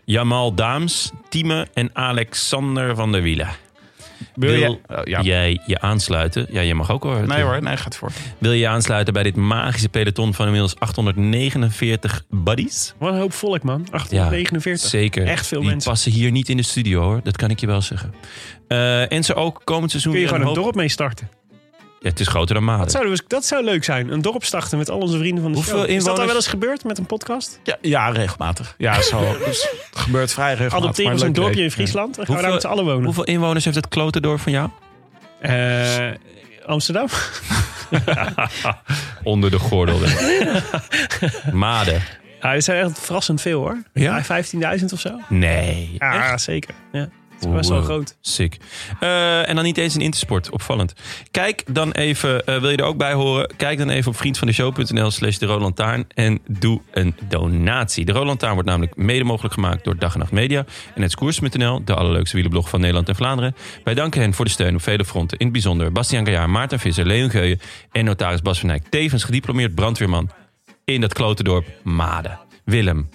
Jamal Daams, Tieme en Alexander van der Wielen. Wil je- Wil Oh, ja. jij je aansluiten? Ja, je mag ook hoor. Nee hoor, nee, gaat voor. Wil je je aansluiten bij dit magische peloton van inmiddels 849 buddies? Wat een hoop volk, man. 849. Zeker. Echt veel Die mensen. passen hier niet in de studio hoor. Dat kan ik je wel zeggen. Eh, en ze ook komend seizoen Kun je weer gewoon een hoop- dorp mee starten. Ja, het is groter dan Maden. Dat zou, dus- dat zou leuk zijn. Een dorp starten met al onze vrienden van de Hoeveel show. Is dat al wel eens gebeurd met een podcast? Ja, ja regelmatig. Ja, zo, dus het gebeurt vrij regelmatig. Adopteren ze een dorpje idee. in Friesland? Dan gaan we daar met z'n allen wonen. Hoeveel inwoners heeft het klotendorp van jou? Eh, Amsterdam? Onder de gordel. Maden. Ja, het zijn echt verrassend veel hoor. Ja? Ja, 15.000 of zo. Nee. Ja, echt? zeker. Ja. Het is best wel Wow. groot. Sick. Eh, en dan niet eens een Intersport. Opvallend. Kijk dan even, eh, wil je er ook bij horen? Kijk dan even op vriendvandeshow.nl slash de Rode Lantaarn en doe een donatie. De Rode Lantaarn wordt namelijk mede mogelijk gemaakt door Dag en Nacht Media en het Koers.nl, de allerleukste wielenblog van Nederland en Vlaanderen. Wij danken hen voor de steun op vele fronten. In het bijzonder Bastiaan Gaillard, Maarten Visser, Leon Geuyen en notaris Bas van Eyck. Tevens gediplomeerd brandweerman in dat klotendorp Maden. Willem.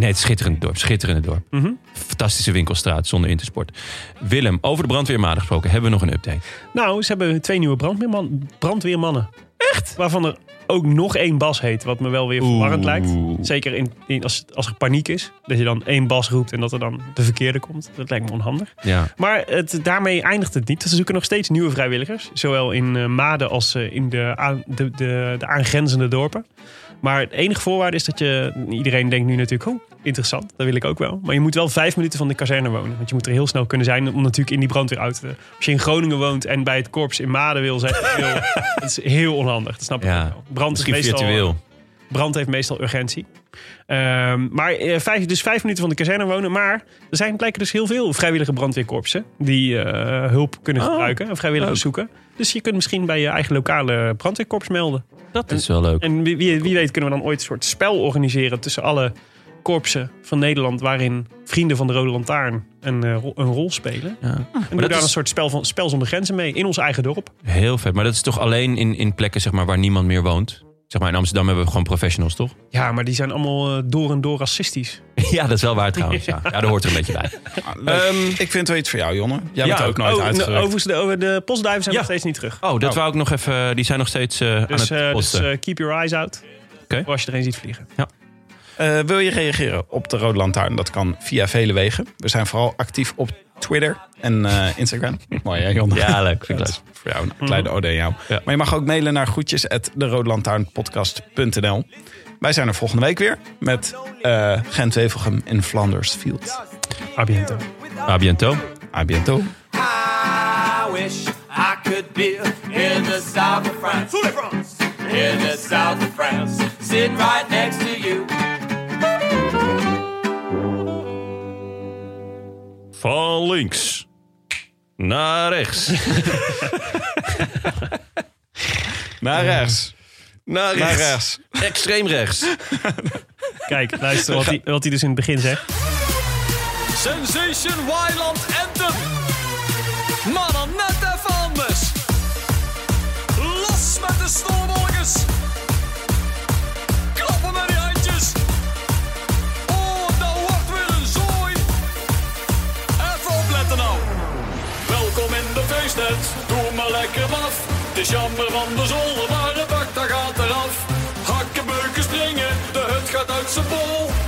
Nee, het is schitterend dorp. Schitterende dorp. Mhm. Fantastische winkelstraat zonder Intersport. Willem, over de brandweermaden gesproken, hebben we nog een update. Nou, ze hebben twee nieuwe brandweerman, brandweermannen. Echt? Waarvan er ook nog één Bas heet, wat me wel weer verwarrend lijkt. Zeker in, in, als, als er paniek is. Dat je dan één Bas roept en dat er dan de verkeerde komt. Dat lijkt me onhandig. Ja. Maar het, daarmee eindigt het niet. Ze zoeken nog steeds nieuwe vrijwilligers. Zowel in eh, Maden als eh, in de, aan, de, de, de aangrenzende dorpen. Maar het enige voorwaarde is dat je... Iedereen denkt nu natuurlijk, oh, interessant, dat wil ik ook wel. Maar je moet wel vijf minuten van de kazerne wonen. Want je moet er heel snel kunnen zijn om natuurlijk in die brandweerauto te... Als je in Groningen woont en bij het korps in Maden wil zijn... Dat is heel onhandig, dat snap ik Ja, wel. Brand is meestal, virtueel. Brand heeft meestal urgentie. Ehm, maar eh, vijf, dus vijf minuten van de kazerne wonen. Maar er zijn blijken dus heel veel vrijwillige brandweerkorpsen... die eh, hulp kunnen Oh, gebruiken en vrijwilligers zoeken. Dus je kunt misschien bij je eigen lokale brandweerkorps melden. Dat is wel leuk. En wie, wie, wie weet kunnen we dan ooit een soort spel organiseren... tussen alle korpsen van Nederland... waarin vrienden van de Rode Lantaarn een, eh, ro- een rol spelen. Ja. En Maar daar is een soort spel, van, spel zonder grenzen mee in ons eigen dorp. heel vet. Maar dat is toch alleen in, in plekken zeg maar, waar niemand meer woont? Zeg maar, in Amsterdam hebben we gewoon professionals, toch? Ja, maar die zijn allemaal eh, door en door racistisch. ja, dat is wel waar trouwens. Ja, ja daar hoort er een beetje bij. Ah. Ehm, ik vind het wel iets voor jou, Jonne. Jij ja, bent ook nooit oh, uitgerukt. overigens, de, over de postduiven zijn Ja. nog steeds niet terug. Oh, dat Oh. wou ik nog even... Die zijn nog steeds eh, aan Dus, het eh, dus posten. eh, keep your eyes out. Oké. Voor als je er een ziet vliegen. Eh, wil je reageren op de Rode Lantaarn? Dat kan via vele wegen. We zijn vooral actief op Twitter en eh, Instagram. Mooi hè, Jonne? ja, leuk. Vind ik Dat leuk. is voor jou een kleine ode aan jou. Ja. Maar je mag ook mailen naar groetjes at. Wij zijn er volgende week weer met eh Gent-Wevelgem in Flanders Field. Abiento. A bientôt. A bientôt. I wish I could be in the south of France. In the south of France, sitting right next to you. Van links naar rechts. Naar rechts. Naar rechts. Naar rechts. Extreem rechts. Kijk, luister wat hij, wat hij dus in het begin zegt. Sensation Wildland Anthem. Maar dan net even anders. Los met de snowballetjes. Is jammer van de zolder, maar de bak daar gaat eraf. Hakken, beuken, springen. De hut gaat uit zijn bol.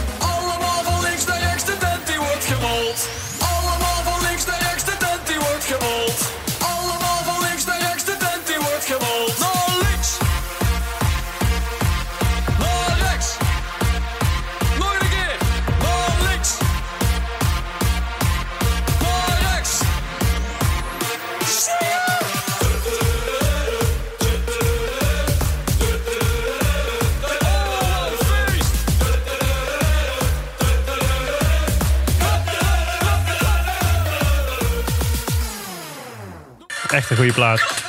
Echt een goede plaat.